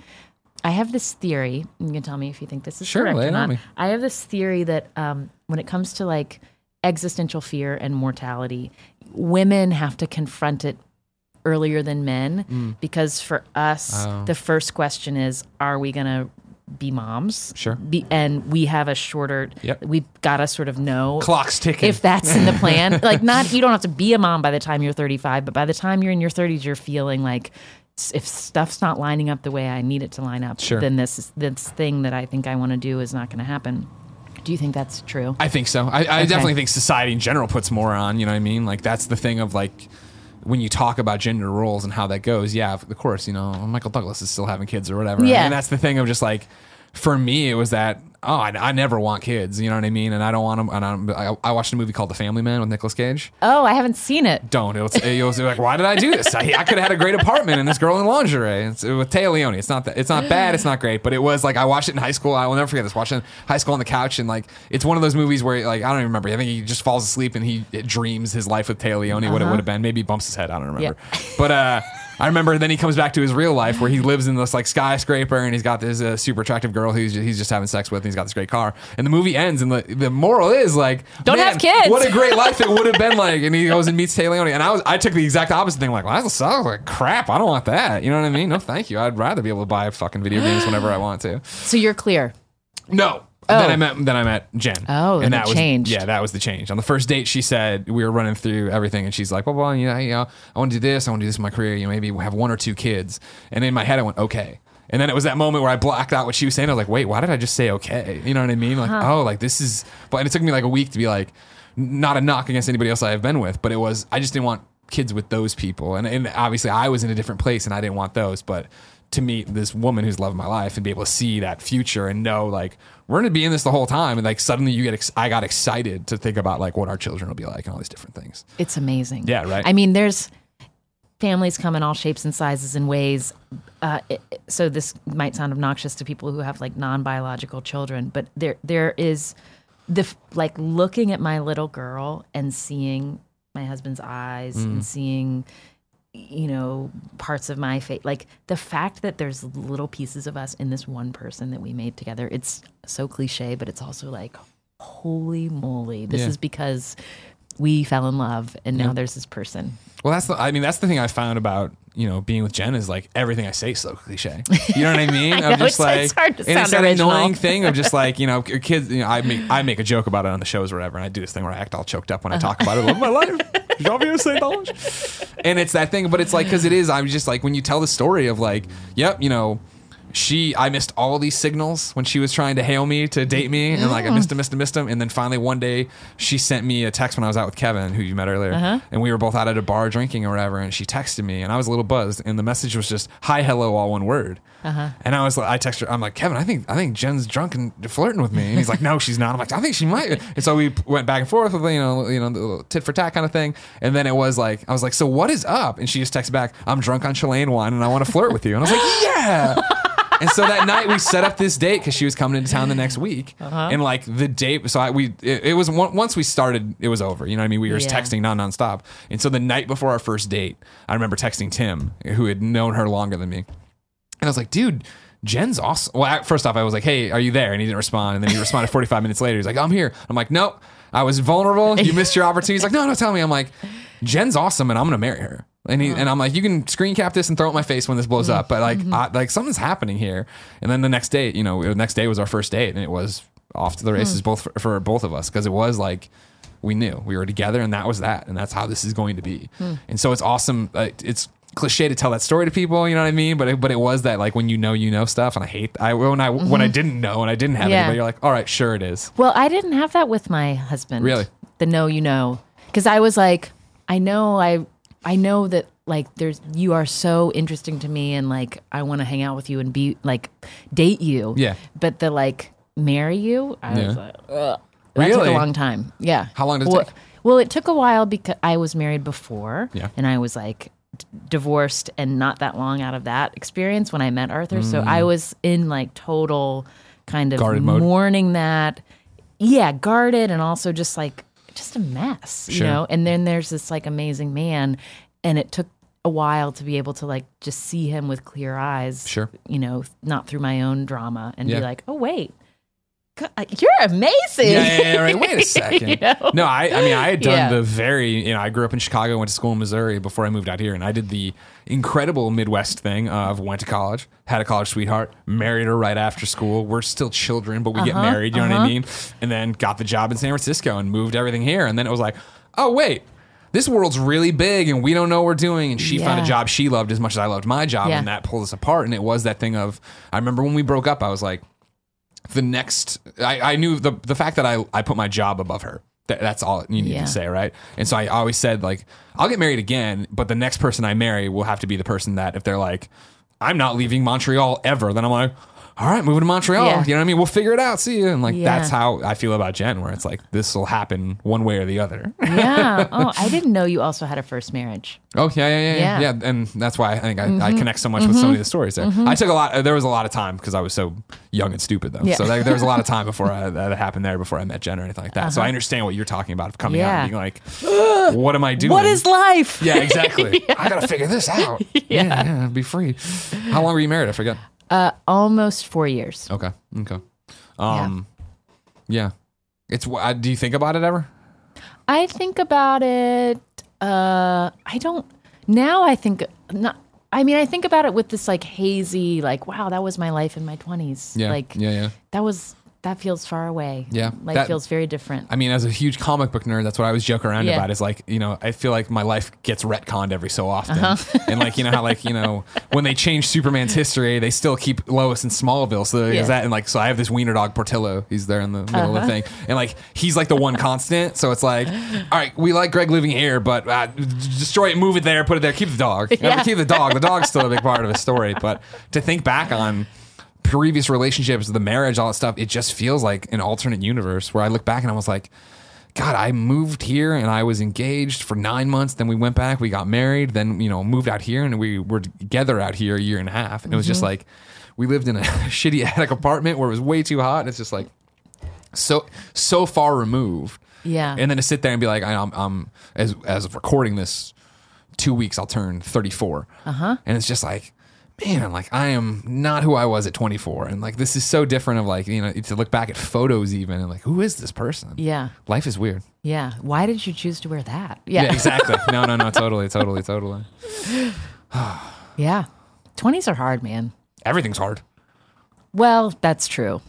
I have this theory. You can tell me if you think this is Sure, correct or not. me. I have this theory that um, when it comes to like existential fear and mortality, women have to confront it earlier than men Mm. because for us, Oh. the first question is, are we going to be moms? Sure. Be, and we have a shorter, Yep. we've got to sort of know Clock's ticking. if that's in the plan. like, not you don't have to be a mom by the time you're 35, but by the time you're in your 30s, you're feeling like if stuff's not lining up the way I need it to line up, Sure. then this this thing that I think I want to do is not going to happen. Do you think that's true? I think so. I, I Okay. definitely think society in general puts more on. You know what I mean? Like that's the thing of like when you talk about gender roles and how that goes. Yeah, of course. You know, Michael Douglas is still having kids or whatever. Yeah. and that's the thing of just like for me, it was that. Oh, I, I never want kids. You know what I mean? And I don't want them. And I'm, I, I watched a movie called The Family Man with Nicolas Cage. oh, I haven't seen it. Don't. It'll, it'll be like, why did I do this? I, I could have had a great apartment and this girl in lingerie. It's with Téa Leoni. It's not that. It's not bad. It's not great. But it was like I watched it in high school. I will never forget this. Watching high school on the couch and like it's one of those movies where like I don't even remember. I think he just falls asleep and he dreams his life with Téa Leoni. What it would have been. Maybe he bumps his head. I don't remember. But uh. I remember then he comes back to his real life where he lives in this like skyscraper and he's got this uh, super attractive girl who he's, just having sex with and he's got this great car. And the movie ends and the, the moral is like Don't have kids. what a great life it would have been like. And he goes and meets Taylor and I was I took the exact opposite thing like well, that sounds like crap. I don't want that. You know what I mean? No thank you. I'd rather be able to buy fucking video games whenever I want to. So you're clear. no Oh. then I oh. met then I met Jen Oh, and that was changed. yeah that was the change on the first date she said we were running through everything and she's like well, well you know, you know I want to do this I want to do this in my career you know maybe have one or two kids and in my head I went okay And then it was that moment where I blacked out what she was saying. I was like, wait, why did I just say okay? You know what I mean? Like, oh, like this is, but and it took me like a week to be like, not a knock against anybody else I have been with, but it was, I just didn't want kids with those people. And, and obviously I was in a different place and I didn't want those, but to meet this woman who's loved my life and be able to see that future and know like we're going to be in this the whole time and like suddenly you get ex- I got excited to think about like what our children will be like and all these different things. It's amazing. Yeah, right. I mean, there's families come in all shapes and sizes and ways. Uh, it, so this might sound obnoxious to people who have like non-biological children, but there there is the like looking at my little girl and seeing my husband's eyes Mm. and seeing you know parts of my face like the fact that there's little pieces of us in this one person that we made together it's so cliche but it's also like holy moly this Yeah. is because we fell in love and now Yeah. there's this person Well, that's the, I mean, that's the thing I found about, you know, being with Jen is like everything I say is so cliche. You know what I mean? I I'm know, just it's- like, it's hard to and it's sound that original. annoying thing of just like, you know, kids, you know, I make, I make a joke about it on the shows or whatever. And I do this thing where I act all choked up when I talk about it. Love my life. And it's that thing, but it's like, cause it is, I'm just like, when you tell the story of like, yep, you know, she I missed all these signals when she was trying to hail me to date me and like I missed him, missed him, missed him. And then finally one day she sent me a text when I was out with Kevin, who you met earlier. Uh-huh. And we were both out at a bar drinking or whatever, and she texted me and I was a little buzzed and the message was just hi, hello, all one word. Uh-huh. And I was like I texted her, I'm like, Kevin, I think I think Jen's drunk and flirting with me. And he's like, No, she's not. I'm like, I think she might. And so we went back and forth with you know, you know, the little tit for tat kind of thing. And then it was like I was like, So what is up? And she just texted back, I'm drunk on Chilean wine and I want to flirt with you. And I was like, Yeah. And so that night we set up this date because she was coming into town the next week, uh-huh. and like the date. So I, we it, it was one, once we started, it was over. You know what I mean? We were just Yeah. texting non nonstop. And so the night before our first date, I remember texting Tim, who had known her longer than me, and I was like, dude. Jen's awesome. Well, first off, I was like, "Hey, are you there?" And he didn't respond. And then he responded 45 minutes later. He's like, "I'm here." I'm like, "Nope, I was vulnerable. You missed your opportunity." He's like, "No, no, tell me." I'm like, "Jen's awesome, and I'm gonna marry her." And he, and uh-huh. I'm like, "You can screen cap this and throw it in my face when this blows mm-hmm. up." But like, mm-hmm. I, like something's happening here. And then the next day, you know, the next day was our first date, and it was off to the races hmm. both for, for both of us because it was like we knew we were together, and that was that, and that's how this is going to be. Hmm. And so it's awesome. Uh, it's cliche to tell that story to people, you know what I mean? But it, but it was that like when you know you know stuff, and I hate I when I when I mm-hmm. didn't know and I didn't have Yeah. anybody, you're like, all right, sure it is. Well, I didn't have that with my husband. Really? The know you know. Because I was like, I know I I know that like there's you are so interesting to me and like I want to hang out with you and be like date you. Yeah. But the like marry you, I was like, Ugh. That took Really? a long time. Yeah. How long did it well, take? Well, it took a while because I was married before. Yeah. And I was like d- divorced and not that long out of that experience when I met Arthur. So I was in like total kind of Mm. Mode? mourning that. Yeah, guarded and also just like just a mess, Sure. you know. And then there's this like amazing man and it took a while to be able to like just see him with clear eyes. Sure. You know, not through my own drama and Yeah. be like, "Oh wait. God, you're amazing." Yeah, yeah, yeah, right. Wait a You second. know? No, I, I mean, I had done Yeah. the very, you know, I grew up in Chicago, went to school in Missouri before I moved out here, and I did the incredible Midwest thing of went to college, had a college sweetheart, married her right after school. We're still children, but we get Uh-huh, married, you know what I mean? And then got the job in San Francisco and moved everything here. And then it was like, oh, wait. This world's really big and we don't know what we're doing. And she found a job she loved as much as I loved my job. Yeah. And that pulled us apart. And it was that thing of, I remember when we broke up, I was like, the next I, I knew the the fact that I, I put my job above her that, that's all you need Yeah. to say right and so i always said like i'll get married again but the next person i marry will have to be the person that if they're like i'm not leaving montreal ever then i'm like all right moving to montreal Yeah. you know what i mean we'll figure it out see you and like Yeah. that's how i feel about jen where it's like this will happen one way or the other yeah. Oh, I didn't know you also had a first marriage. Oh yeah, yeah, yeah, yeah, Yeah. And that's why I think I, Mm-hmm. I connect so much with so many of the stories there. I took a lot. There was a lot of time because I was so young and stupid though. Yeah. So there, there was a lot of time before I, that happened there before I met Jen or anything like that. So I understand what you're talking about of coming out and Uh-huh. Being like, what am I doing? What is life? Yeah, exactly. I gotta figure this out. Yeah, yeah, be free. How long were you married? I forget. Uh, almost four years. Okay, okay. Um, yeah. It's. wh- uh, Do you think about it ever? I think about it. Uh, I don't. Now I think not. I mean, I think about it with this like hazy, like, wow, that was my life in my twenties. Yeah. Like yeah, yeah. that was that feels far away. Yeah, life that- feels very different. I mean, as a huge comic book nerd, that's what I always joke around Yeah. about. Is like, you know, I feel like my life gets retconned every so often, Uh-huh. and like, you know how like, you know, when they change Superman's history, they still keep Lois in Smallville. So there's Yeah. that, and like, so I have this wiener dog Portillo. He's there in the middle Uh-huh. of the thing, and like, he's like the one constant. So it's like, all right, we like Greg living here, but uh, destroy it, move it there, put it there, keep the dog. Yeah. Yeah. keep the dog. The dog's still a big part of his story, but to think back on previous relationships, the marriage, all that stuff, it just feels like an alternate universe where I look back and I was like, God, I moved here and I was engaged for nine months. Then we went back, we got married, then, you know, moved out here and we were together out here a year and a half. And it was just like, we lived in a shitty attic apartment where it was way too hot. And it's just like, so, so far removed. Yeah. And then to sit there and be like, I'm, I'm as, as of recording this two weeks, I'll turn 34. Uh-huh. And it's just like, man, like I am not who I was at 24. And like, this is so different of like, you know, to look back at photos even and like, who is this person? yeah. Life is weird. Yeah. Why did you choose to wear that? Yeah, Yeah. exactly. No, no, no, totally, totally, totally. Yeah. 20s are hard, man. Everything's hard. Well, that's true.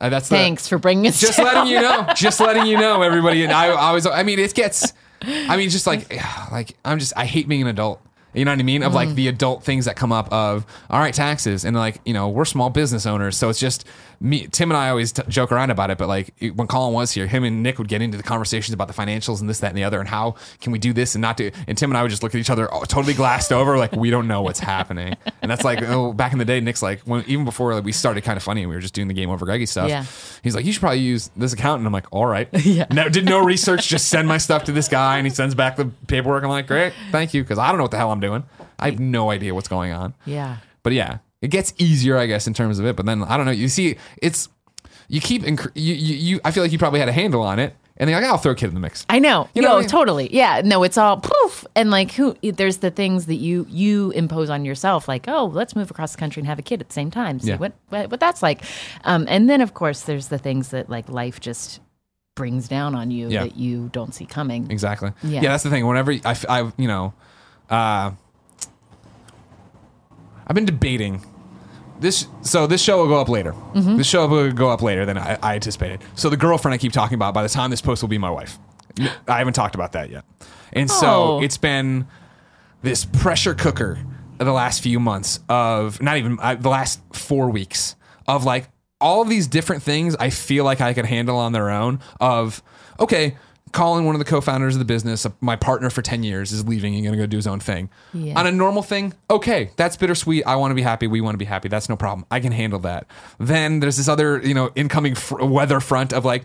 Uh, that's the, Thanks for bringing us just down. letting you know. Just letting you know, everybody. And I, I was. I mean, it gets. I mean, just like, like I'm just. I hate being an adult. You know what I mean? Of Mm. like the adult things that come up of all right, taxes, and like you know we're small business owners, so it's just me. Tim and I always t- joke around about it, but like when Colin was here, him and Nick would get into the conversations about the financials and this, that, and the other, and how can we do this and not do. And Tim and I would just look at each other, oh, totally glassed over, like we don't know what's happening. And that's like, oh, back in the day, Nick's like, when even before like, we started Kinda Funny, and we were just doing the GameOverGreggy stuff. Yeah. He's like, you should probably use this account. And I'm like, all right. Yeah. No, did no research, just send my stuff to this guy and he sends back the paperwork. I'm like, great, thank you. Cause I don't know what the hell I'm doing. I have no idea what's going on. Yeah. But yeah, it gets easier, I guess, in terms of it. But then I don't know. You see, it's, you keep, inc- you, you, you, I feel like you probably had a handle on it. And then you're like, I'll throw a kid in the mix. I know. You know no, I mean? totally. Yeah. No, it's all poof. And like who there's the things that you you impose on yourself, like, oh, let's move across the country and have a kid at the same time. See Yeah. what, what what that's like. Um, and then of course there's the things that like life just brings down on you Yeah. that you don't see coming. Exactly. Yeah. Yeah. that's the thing. Whenever I, I- you know, uh, I've been debating this. So this show will go up later. Mm-hmm. This show will go up later than I, I anticipated. So the girlfriend I keep talking about, by the time this post will be my wife. I haven't talked about that yet. And so Oh. it's been this pressure cooker of the last few months of not even uh, the last four weeks of like all of these different things I feel like I could handle on their own of okay Colin one of the co-founders of the business uh, my partner for 10 years is leaving and going to go do his own thing. Yeah. on a normal thing okay that's bittersweet. I want to be happy. We want to be happy. That's no problem. I can handle that. Then there's this other you know incoming fr- weather front of like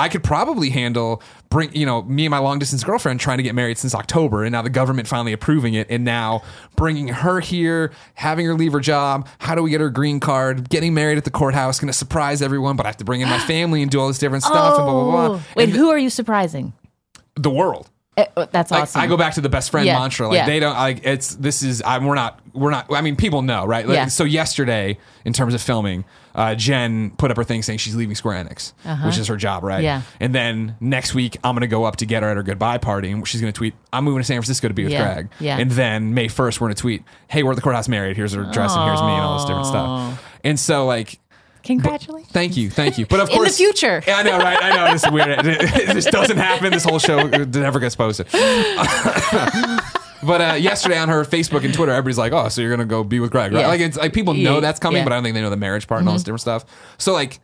I could probably handle bring you know me and my long distance girlfriend trying to get married since October and now the government finally approving it and now bringing her here having her leave her job how do we get her green card getting married at the courthouse going to surprise everyone but I have to bring in my family and do all this different stuff and blah blah blah Oh. Wait, And who are you surprising? the world Eh, oh, that's like, awesome. I go back to the best friend Yeah, mantra. Like yeah. they don't like it's this is I, we're not we're not. I mean, people know, right? Like, Yeah. So yesterday, in terms of filming, uh, Jen put up her thing saying she's leaving Square Enix, which is her job, right? Uh-huh. Yeah. And then next week, I'm gonna go up to get her at her goodbye party, and she's gonna tweet, "I'm moving to San Francisco to be with Yeah, Greg." yeah. And then May 1st, we're gonna tweet, "Hey, we're at the courthouse married. Here's her dress, and here's me, and all this different stuff." And so like. Congratulations. Thank you, thank you. But of course, In the future. Yeah, I know, right? I know this is weird. It, this doesn't happen. This whole show uh, never gets posted. but uh, yesterday on her Facebook and Twitter, everybody's like, "Oh, so you're gonna go be with Greg?" Right? Yeah. Like it's like people know Yeah, that's coming, yeah. but I don't think they know the marriage part and all this mm-hmm. different stuff. So like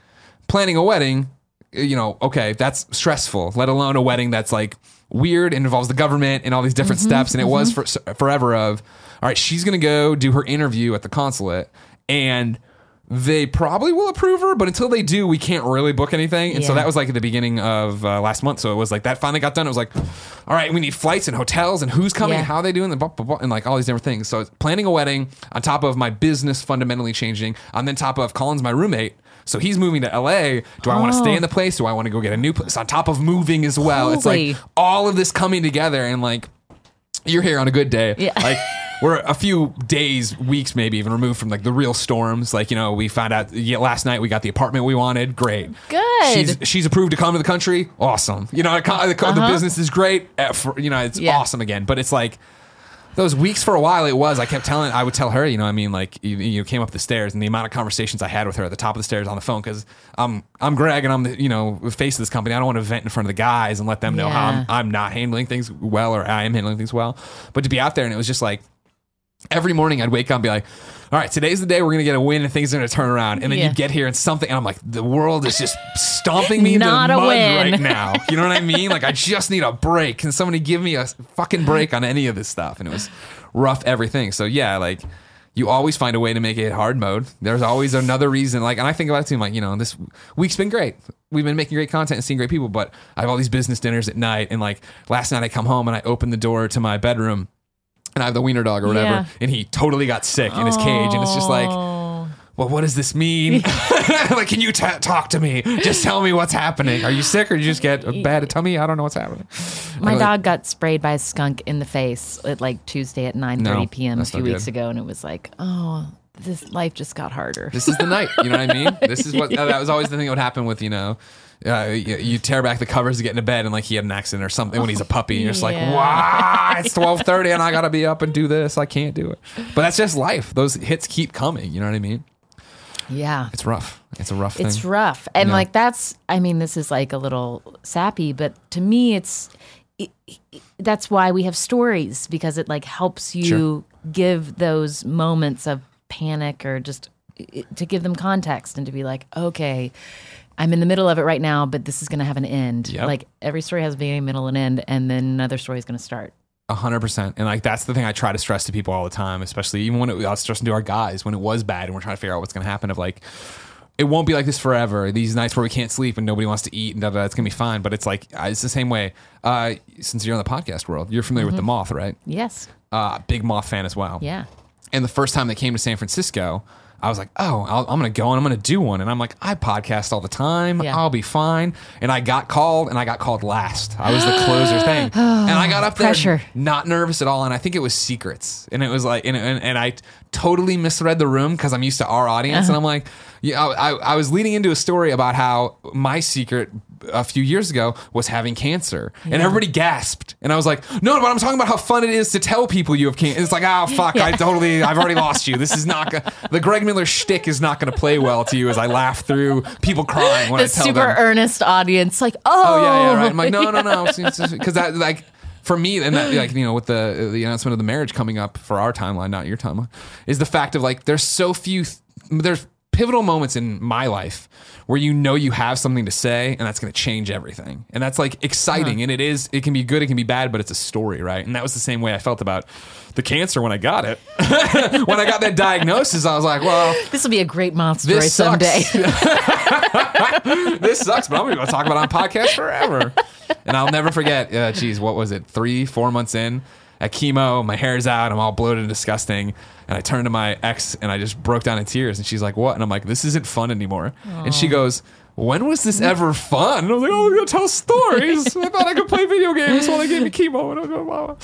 planning a wedding, you know, okay, that's stressful. Let alone a wedding that's like weird and involves the government and all these different mm-hmm. steps. And it was mm-hmm. for forever of, all right, she's gonna go do her interview at the consulate and they probably will approve her, but until they do, we can't really book anything. And so Yeah. that was like at the beginning of uh, last month. So it was like that finally got done. It was like, all right, we need flights and hotels and who's coming Yeah. and how are they doing and, blah, blah, blah, and like all these different things. So it's planning a wedding on top of my business fundamentally changing, on then top of Colin's my roommate. So he's moving to LA. Do I want to Oh. stay in the place? Do I want to go get a new place on top of moving as well? It's like all of this coming together and like you're here on a good day. Yeah. Like we're a few days, weeks, maybe even removed from like the real storms. Like you know, we found out yeah, last night we got the apartment we wanted. Great. Good. She's she's approved to come to the country. Awesome. You know, the, the, Uh-huh. business is great. For- you know, it's Yeah. awesome again. But it's like. those weeks for a while it was i kept telling i would tell her you know i mean like you, you came up the stairs and the amount of conversations i had with her at the top of the stairs on the phone because i'm i'm greg and i'm the you know face of this company i don't want to vent in front of the guys and let them know how I'm, I'm not handling things well or i am handling things well but to be out there and it was just like every morning I'd wake up and be like, all right, today's the day we're gonna get a win and things are gonna turn around. And then Yeah. you get here and something, and I'm like, the world is just stomping me into Not the a mud win. right now. You know what I mean? Like I just need a break. Can somebody give me a fucking break on any of this stuff? And it was rough everything. So yeah, like you always find a way to make it hard mode. There's always another reason. Like, and I think about it too. I'm like, you know, this week's been great. We've been making great content and seeing great people, but I have all these business dinners at night. And like last night I come home and I open the door to my bedroom and I have the wiener dog or whatever, Yeah. and he totally got sick in his cage, and it's just like, Oh. well, what does this mean? like, can you ta talk to me? Just tell me what's happening. Are you sick, or you just get a bad tummy? I don't know what's happening. My Like, dog got sprayed by a skunk in the face at like Tuesday at 9:30 No, p.m. a few weeks good. ago and it was like, "Oh, this life just got harder." This is the night. You know what I mean? This is what that was always the thing that would happen with you know. Uh, you, you tear back the covers to get into bed, and like he had an accident or something when he's a puppy, and you're just like, Yeah. "Wow, it's twelve thirty, and I gotta be up and do this. I can't do it." But that's just life. Those hits keep coming. You know what I mean? yeah. It's rough. It's a rough thing. It's rough. And Yeah. like that's I mean this is like a little sappy, but to me it's it, it- that's why we have stories because it like helps you Sure. give those moments of panic or just to give them context and to be like, okay, I'm in the middle of it right now, but this is going to have an end. Yep. Like every story has a beginning, middle, and end, and then another story is going to start. A hundred percent, and like that's the thing I try to stress to people all the time, especially even when it, I was stressing to our guys when it was bad and we're trying to figure out what's going to happen. Of like, it won't be like this forever. These nights where we can't sleep and nobody wants to eat and da, da, da, it's gonna be fine. But it's like it's the same way. Uh, since you're in the podcast world, you're familiar with the Moth, right? Yes. Uh, big Moth fan as well. Yeah. And the first time they came to San Francisco, I was like, oh, I'll, I'm going to go and I'm going to do one. And I'm like, I podcast all the time. Yeah. I'll be fine. And I got called and I got called last. I was the closer thing. And I got up there Pressure. not nervous at all. And I think it was secrets. And it was like, and, and, and I totally misread the room because I'm used to our audience. Uh-huh. And I'm like, yeah, I, I, I was leading into a story about how my secret a few years ago was having cancer. And everybody gasped. And I was like, no, but I'm talking about how fun it is to tell people you have cancer. It's like, oh, fuck, I totally, I've already lost you. This is not, go- the Greg Miller shtick is not going to play well to you as I laugh through people crying when The I tell super them. earnest audience, like, oh, Oh yeah, yeah, right. Oh. I'm like, no, no, no, because that like for me, and that like you know, with the the announcement of the marriage coming up for our timeline, not your timeline, is the fact of like there's so few, th- there's pivotal moments in my life where you know you have something to say and that's going to change everything and that's like exciting and it is it can be good it can be bad but it's a story right and that was the same way i felt about the cancer when i got it when i got that diagnosis i was like well This will be a great moth story this someday. this sucks, but I'm gonna talk about it on podcast forever. And I'll never forget. Uh, geez, what was it? Three, four months in at chemo, my hair's out, I'm all bloated and disgusting. And I turned to my ex and I just broke down in tears. And she's like, "What?" And I'm like, "This isn't fun anymore." And she goes. When was this ever fun? And I was like, oh, we're gonna tell stories. I thought I could play video games while they gave me chemo. And I go, wow.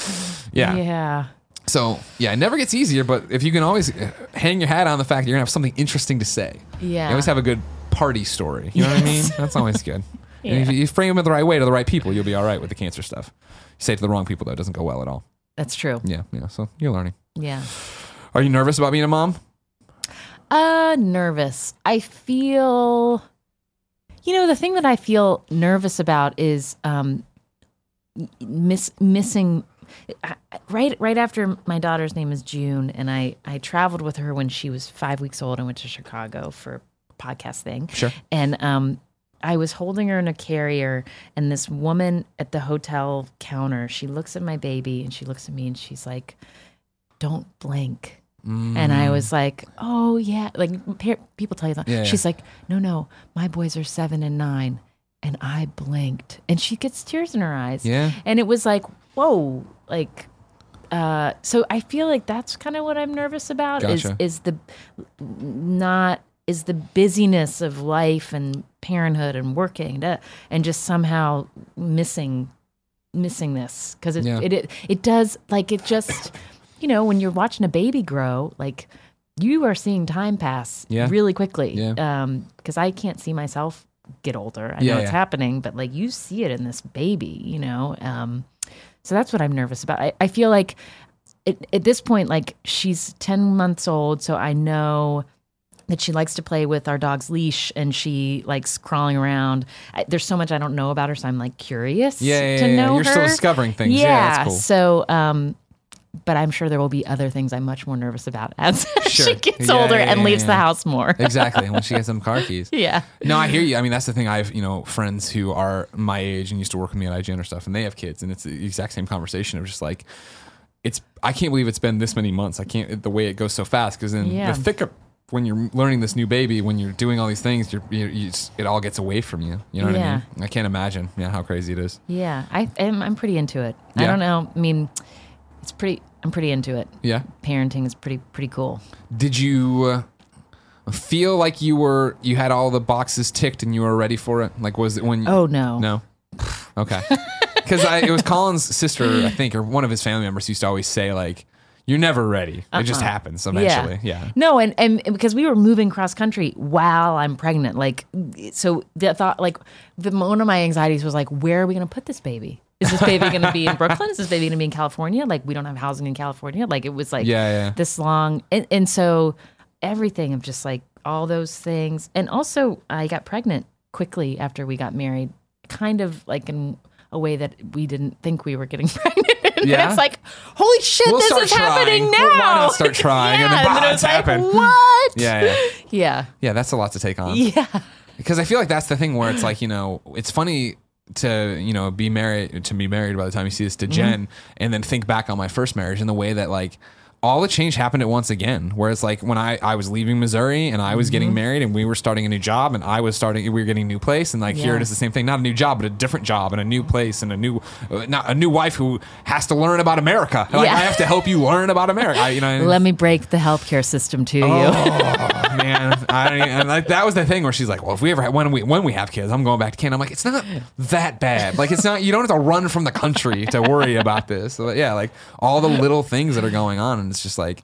Yeah. yeah. So yeah, it never gets easier. But if you can always uh, hang your hat on the fact that you're gonna have something interesting to say, Yeah. you always have a good party story. You know what I mean? That's always good. And if you frame it the right way to the right people, you'll be all right with the cancer stuff. You say it to the wrong people though, it doesn't go well at all. That's true. Yeah, yeah. So you're learning. Yeah. Are you nervous about being a mom? Uh, nervous. I feel, you know, the thing that I feel nervous about is um, miss missing. Right, right after my daughter's name is June, and I I traveled with her when she was five weeks old and went to Chicago for a podcast thing. Sure. And um, I was holding her in a carrier, and this woman at the hotel counter, she looks at my baby and she looks at me and she's like, "Don't blink." And Mm. I was like, "Oh yeah," like pe- people tell you that. Yeah, yeah. She's like, "No, no, my boys are seven and nine, and I blinked," and she gets tears in her eyes. Yeah. and it was like, "Whoa!" Like, uh, so I feel like that's kind of what I'm nervous about Gotcha. is is the not is the busyness of life and parenthood and working and just somehow missing missing this because it, Yeah. it it it does like it just you know when you're watching a baby grow like you are seeing time pass Yeah. really quickly Yeah. um because i can't see myself get older i Yeah, know it's yeah. happening but like you see it in this baby you know um so that's what i'm nervous about i, I feel like it, at this point, like she's 10 months old, so I know that she likes to play with our dog's leash and she likes crawling around. I, there's so much I don't know about her, so I'm like curious Yeah, yeah, to yeah, know You're still discovering things. Yeah, Yeah, that's cool. so um, but I'm sure there will be other things I'm much more nervous about as Sure. she gets Yeah, older yeah, and yeah, leaves the house more. exactly when she gets them car keys. yeah. No, I hear you. I mean, that's the thing. I have you know friends who are my age and used to work with me at IGN or stuff, and they have kids, and it's the exact same conversation of just like, it's. I can't believe it's been this many months. I can't the way it goes so fast because in the thick of when you're learning this new baby, when you're doing all these things, you're, you you just, it all gets away from you. You know what I mean? I can't imagine. Yeah, how crazy it is. Yeah, I am. I'm pretty into it. I don't know. I mean, it's pretty. I'm pretty into it. Yeah. Parenting is pretty pretty cool. Did you uh, feel like you were you had all the boxes ticked and you were ready for it? Like was it when? You, Oh no. No. Okay. Because it was Colin's sister, I think, or one of his family members used to always say like, "You're never ready. It just happens eventually." Yeah. No, and, and because we were moving cross country while I'm pregnant, like, so the thought, like, the one of my anxieties was like, where are we going to put this baby? Is this baby going to be in Brooklyn? Is this baby going to be in California? Like, we don't have housing in California. Like, it was like Yeah, yeah. this long, and, and so everything of just like all those things, and also I got pregnant quickly after we got married, kind of like in a way that we didn't think we were getting pregnant. And Yeah. it's like, holy shit, We'll this is happening trying. now. Well, why not start trying? yeah, And then, bah, it it's was like, happened. what? Yeah, yeah, Yeah. yeah. That's a lot to take on. Yeah. Because I feel like that's the thing where it's like you know, it's funny to you know be married to be married by the time you see this Mm-hmm. to Jen, and then think back on my first marriage in the way that like. All the change happened at once again. Whereas, like when I, I was leaving Missouri and I was Mm-hmm. getting married and we were starting a new job and I was starting we were getting a new place and like here it is the same thing. Not a new job, but a different job and a new place and a new uh, not a new wife who has to learn about America. Like Yeah. I have to help you learn about America. I, you know, Let me break the healthcare system to you. Man, I don't even, like that was the thing where she's like, "Well, if we ever when we when we have kids, I'm going back to Canada." I'm like, "It's not that bad. Like, it's not. You don't have to run from the country to worry about this." So yeah, like all the little things that are going on, and it's just like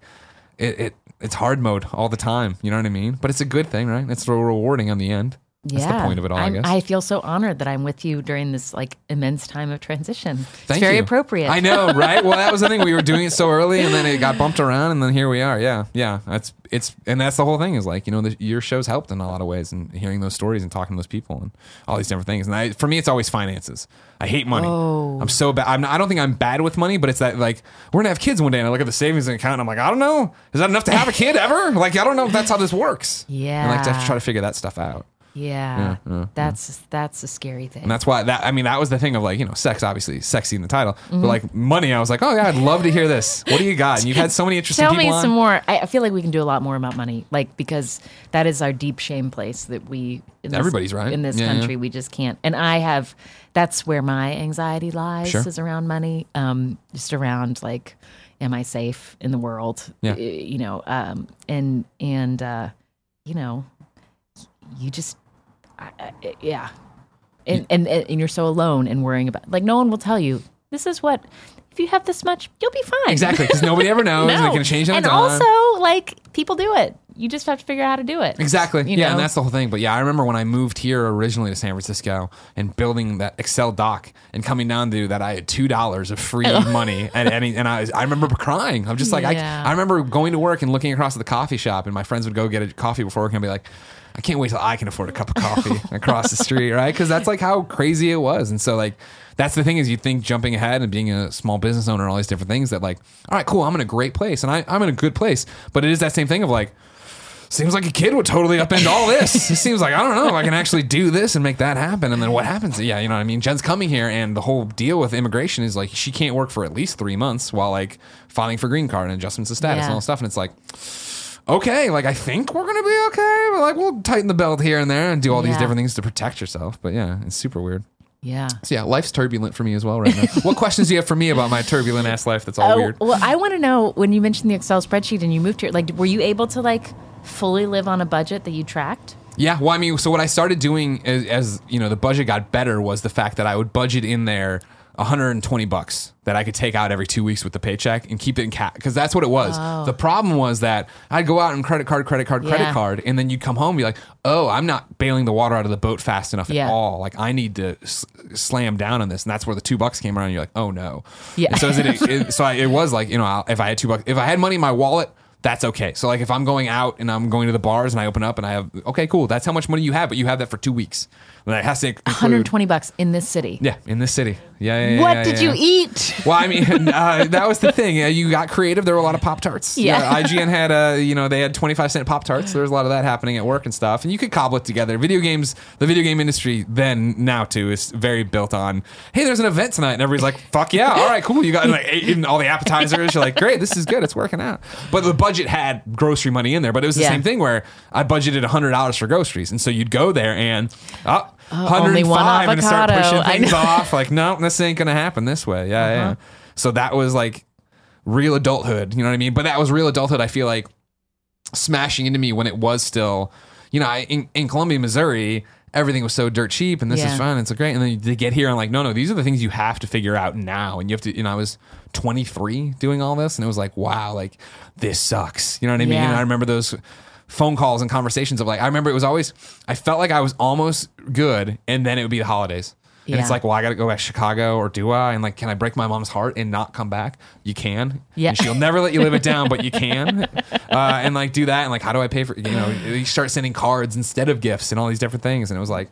it, it it's hard mode all the time. You know what I mean? But it's a good thing, right? It's rewarding on the end. That's yeah. the point of it all, i I'm- guess. I feel so honored that I'm with you during this like immense time of transition. Thank it's very you. appropriate. I know, right? Well, that was the thing. We were doing it so early, and then it got bumped around, and then here we are. Yeah, yeah. That's it's, and that's the whole thing. Is like you know, the, your show's helped in a lot of ways, and hearing those stories and talking to those people and all these different things. And I, for me, it's always finances. I hate money. Oh. I'm so bad. I'm not, I don't think I'm bad with money, but it's that like we're gonna have kids one day, and I look at the savings account, and I'm like, I don't know, is that enough to have a kid ever? Like, I don't know if that's how this works. Yeah. and like to have to try to figure that stuff out. Yeah. that's that's a scary thing. And that's why that I mean that was the thing of like you know sex obviously sexy in the title but like money I was like oh yeah I'd love to hear this what do you got and you've had so many interesting Tell people me on some more. I, feel like we can do a lot more about money, like because that is our deep shame place that we. In this, Everybody's right. in this Yeah, yeah. country. We just can't. And I have. That's where my anxiety lies. Sure. Is around money. Um, just around like, am I safe in the world? Yeah. You know. Um. And and uh, you know, you just, I, I, yeah. And, and and you're so alone and worrying about like no one will tell you this is what if you have this much you'll be fine exactly because nobody ever knows no. they can change it and also like people do it you just have to figure out how to do it Exactly. You yeah, know? and that's the whole thing. But yeah, I remember when I moved here originally to San Francisco and building that Excel doc and coming down to that I had two dollars of free money and any and I I remember crying. I'm just like Yeah. I I remember going to work and looking across at the coffee shop and my friends would go get a coffee before work and I'd be like. I can't wait till I can afford a cup of coffee across the street, right? Because that's like how crazy it was. And so, like, that's the thing is you think jumping ahead and being a small business owner and all these different things that, like, all right, cool, I'm in a great place and I, I'm in a good place. But it is that same thing of like, seems like a kid would totally upend all this. It seems like I don't know if I can actually do this and make that happen. And then what happens? Yeah, you know what I mean. Jen's coming here, and the whole deal with immigration is like she can't work for at least three months while like filing for green card and adjustments of status and all that stuff. And it's like. Okay, like I think we're gonna be okay, but like we'll tighten the belt here and there and do all these Yeah. different things to protect yourself. But yeah, it's super weird. yeah So yeah, life's turbulent for me as well right now. what questions do you have for me about my turbulent ass life that's all oh weird? well i want to know when you mentioned the excel spreadsheet and you moved here like were you able to like fully live on a budget that you tracked Yeah, well, I mean, so what I started doing as, as you know the budget got better was the fact that I would budget in there 120 bucks that I could take out every two weeks with the paycheck and keep it in cash because that's what it was. Oh. The problem was that I'd go out and credit card, credit card, credit Yeah. card, and then you'd come home and be like, "Oh, I'm not bailing the water out of the boat fast enough Yeah. at all. Like I need to s- slam down on this." And that's where the two bucks came around. And you're like, "Oh no." Yeah. And so is it, it so I, it was like you know I'll- if I had two bucks, if I had money in my wallet. That's okay. So like if I'm going out and I'm going to the bars and I open up and I have okay cool that's how much money you have but you have that for two weeks. And that has to include 120 bucks in this city. yeah, in this city. Yeah, yeah, yeah. what yeah, did you eat? Well, I mean, uh, that was the thing. Uh, you got creative. There were a lot of Pop Tarts. Yeah. IGN had, uh, you know, they had 25 cent Pop Tarts. There was a lot of that happening at work and stuff. And you could cobble it together. Video games, the video game industry then, now too, is very built on, hey, there's an event tonight. And everybody's like, fuck yeah. All right, cool. You got like eating all the appetizers. You're like, great, this is good. It's working out. But the budget had grocery money in there. But it was the same thing where I budgeted $100 for groceries. And so you'd go there and, oh, Uh, only one 105 and start pushing things off. Like, no, this ain't gonna happen this way. Yeah, uh-huh. yeah. So that was like real adulthood. You know what I mean? But that was real adulthood. I feel like smashing into me when it was still, you know, I, in, in Columbia, Missouri. Everything was so dirt cheap, and this Yeah. is fun. It's so great, and then to get here, I'm like, no, no, these are the things you have to figure out now, and you have to. You know, I was 23 doing all this, and it was like, wow, like this sucks. You know what I mean? Yeah. And I remember those phone calls and conversations of like, I remember it was always, I felt like I was almost good, and then it would be the holidays. And it's like, well, I got to go back to Chicago, or do I? And like, can I break my mom's heart and not come back? You can. Yeah. And she'll never let you live it down, but you can. Uh, and like, do that. And like, how do I pay for? You know, you start sending cards instead of gifts and all these different things. And it was like,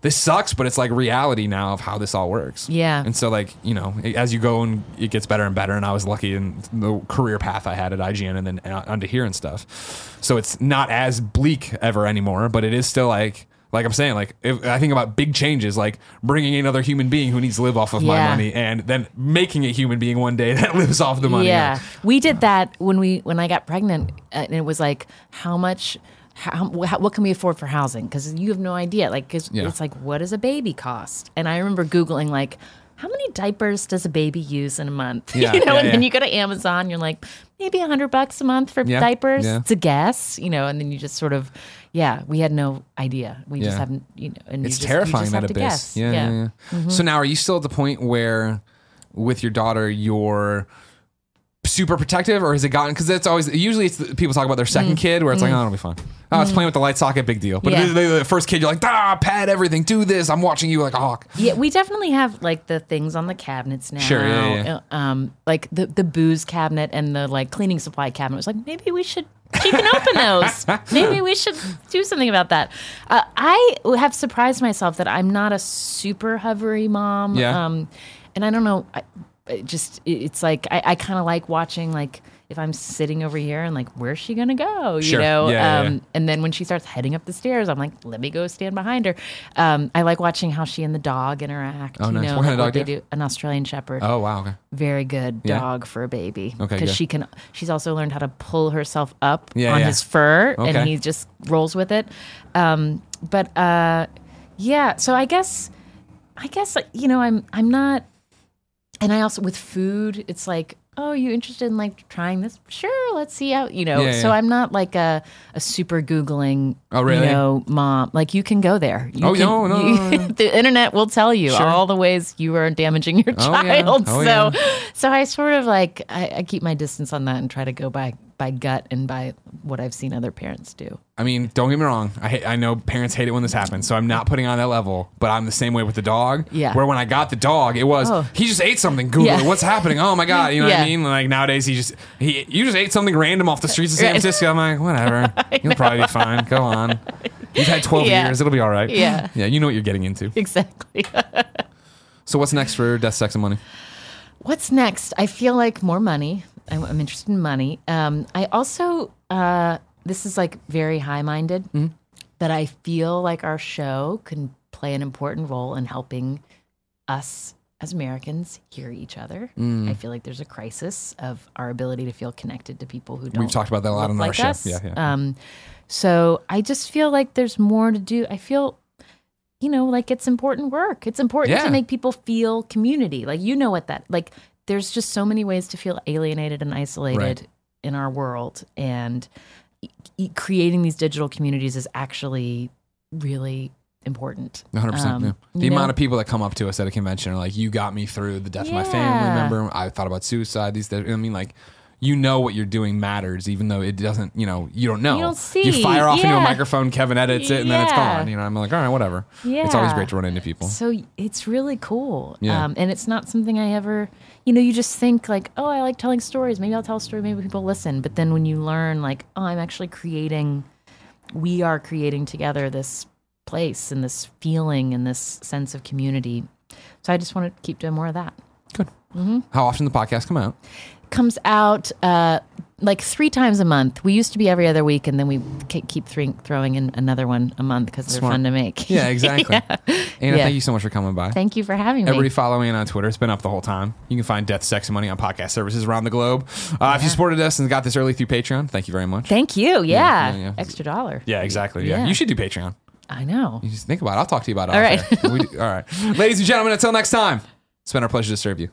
this sucks, but it's like reality now of how this all works. Yeah. And so like, you know, as you go and it gets better and better. And I was lucky in the career path I had at IGN and then uh, onto here and stuff. So it's not as bleak ever anymore, but it is still like. Like I'm saying, like if I think about big changes, like bringing another human being who needs to live off of my money, and then making a human being one day that lives off the money. Yeah, we did that when we when I got pregnant, and it was like, how much, how, wh- what can we afford for housing? Because you have no idea. Like, 'cause Yeah. it's like, what does a baby cost? And I remember googling like. How many diapers does a baby use in a month? Yeah, you know, yeah, and then you go to Amazon, you're like, maybe a hundred bucks a month for diapers. It's a guess, you know, and then you just sort of, yeah, we had no idea. We just haven't, you know, and it's you just, terrifying that have to abyss. guess. Yeah, yeah. yeah. Mm-hmm. So now, are you still at the point where, with your daughter, you're super protective, or has it gotten? Because that's always usually it's the, people talk about their second kid, where it's like, oh, it'll be fine. Oh, it's playing with the light socket, big deal. But Yeah. the, first kid, you're like, ah, pad everything, do this. I'm watching you like a hawk. Yeah, we definitely have like the things on the cabinets now. Sure, yeah, yeah. Um, like the the booze cabinet and the like cleaning supply cabinet. was like maybe we should. Can open those. maybe we should do something about that. Uh, I have surprised myself that I'm not a super hovery mom. Yeah. Um, and I don't know. I, it just it- it's like I, I kind of like watching like if I'm sitting over here and like where's she gonna go? You Sure. know. Yeah, um, yeah. and then when she starts heading up the stairs, I'm like, let me go stand behind her. Um, I like watching how she and the dog interact. Oh, you nice. know, What kind of dog do they do? An Australian Shepherd. Oh wow, okay. Very good dog for a baby. Okay, because she can. She's also learned how to pull herself up Yeah, on his fur, Okay. and he just rolls with it. Um, but uh, yeah, so I guess, I guess you know, I'm I'm not and I also with food, it's like, oh, you interested in like trying this? Sure, let's see how you know. Yeah, so. I'm not like a a super googling. Oh, really? You know, mom. Like you can go there. You Oh, can- no, no, you- no, no. the internet will tell you Sure. all the ways you are damaging your Oh, yeah. child. Oh, so, yeah. so I sort of like I, I keep my distance on that and try to go by by gut and by what I've seen other parents do. I mean, don't get me wrong. I hate, I know parents hate it when this happens, so I'm not putting on that level. But I'm the same way with the dog. Yeah. Where when I got the dog, it was Oh. he just ate something. Google Yeah. What's happening? Oh my god. You know what I Yeah. mean? Like nowadays, he just he you just ate something random off the streets of San Right. Francisco. I'm like, whatever. You'll probably be fine. Go on. You've had 12 Yeah. years. It'll be all right. Yeah. Yeah. You know what you're getting into. Exactly. So what's next for Death, Sex, and Money? What's next? I feel like more money. I'm, I'm interested in money. Um, I also, uh, this is like very high minded, Mm-hmm. but I feel like our show can play an important role in helping us as Americans hear each other. Mm. I feel like there's a crisis of our ability to feel connected to people who don't. We've talked about that a lot on our show. us. Yeah, yeah. Um, so I just feel like there's more to do. I feel, you know, like it's important work. It's important Yeah. to make people feel community. Like you know what that like. There's just so many ways to feel alienated and isolated Right. in our world, and e- creating these digital communities is actually really important. 100. percent Um, yeah. The you know? amount of people that come up to us at a convention are like, "You got me through the death of my family member. I thought about suicide. These, days." I mean, like." You know what you're doing matters, even though it doesn't. You know, you don't know. You don't see. You fire off into a microphone. Kevin edits it, and then it's gone. You know, I'm like, all right, whatever. Yeah. It's always great to run into people. So it's really cool. Yeah. Um, and it's not something I ever, you know, you just think like, oh, I like telling stories. Maybe I'll tell a story. Maybe people listen. But then when you learn, like, oh, I'm actually creating, we are creating together this place and this feeling and this sense of community. So I just want to keep doing more of that. Good. Mm-hmm. How often the podcast come out? Comes out uh, like three times a month. We used to be every other week, and then we keep three, throwing in another one a month because they're fun to make. Yeah, exactly. Anna, Yeah. thank you so much for coming by. Thank you for having me. Everybody follow me on Twitter. It's been up the whole time. You can find Death, Sex, and Money on podcast services around the globe. Uh, If you supported us and got this early through Patreon, thank you very much. Thank you. Yeah. yeah, yeah. Extra dollar. yeah, exactly. Yeah. Yeah. you should do Patreon. I know. You just think about it. I'll talk to you about it. All right. air. We do- all right, ladies and gentlemen. Until next time, it's been our pleasure to serve you.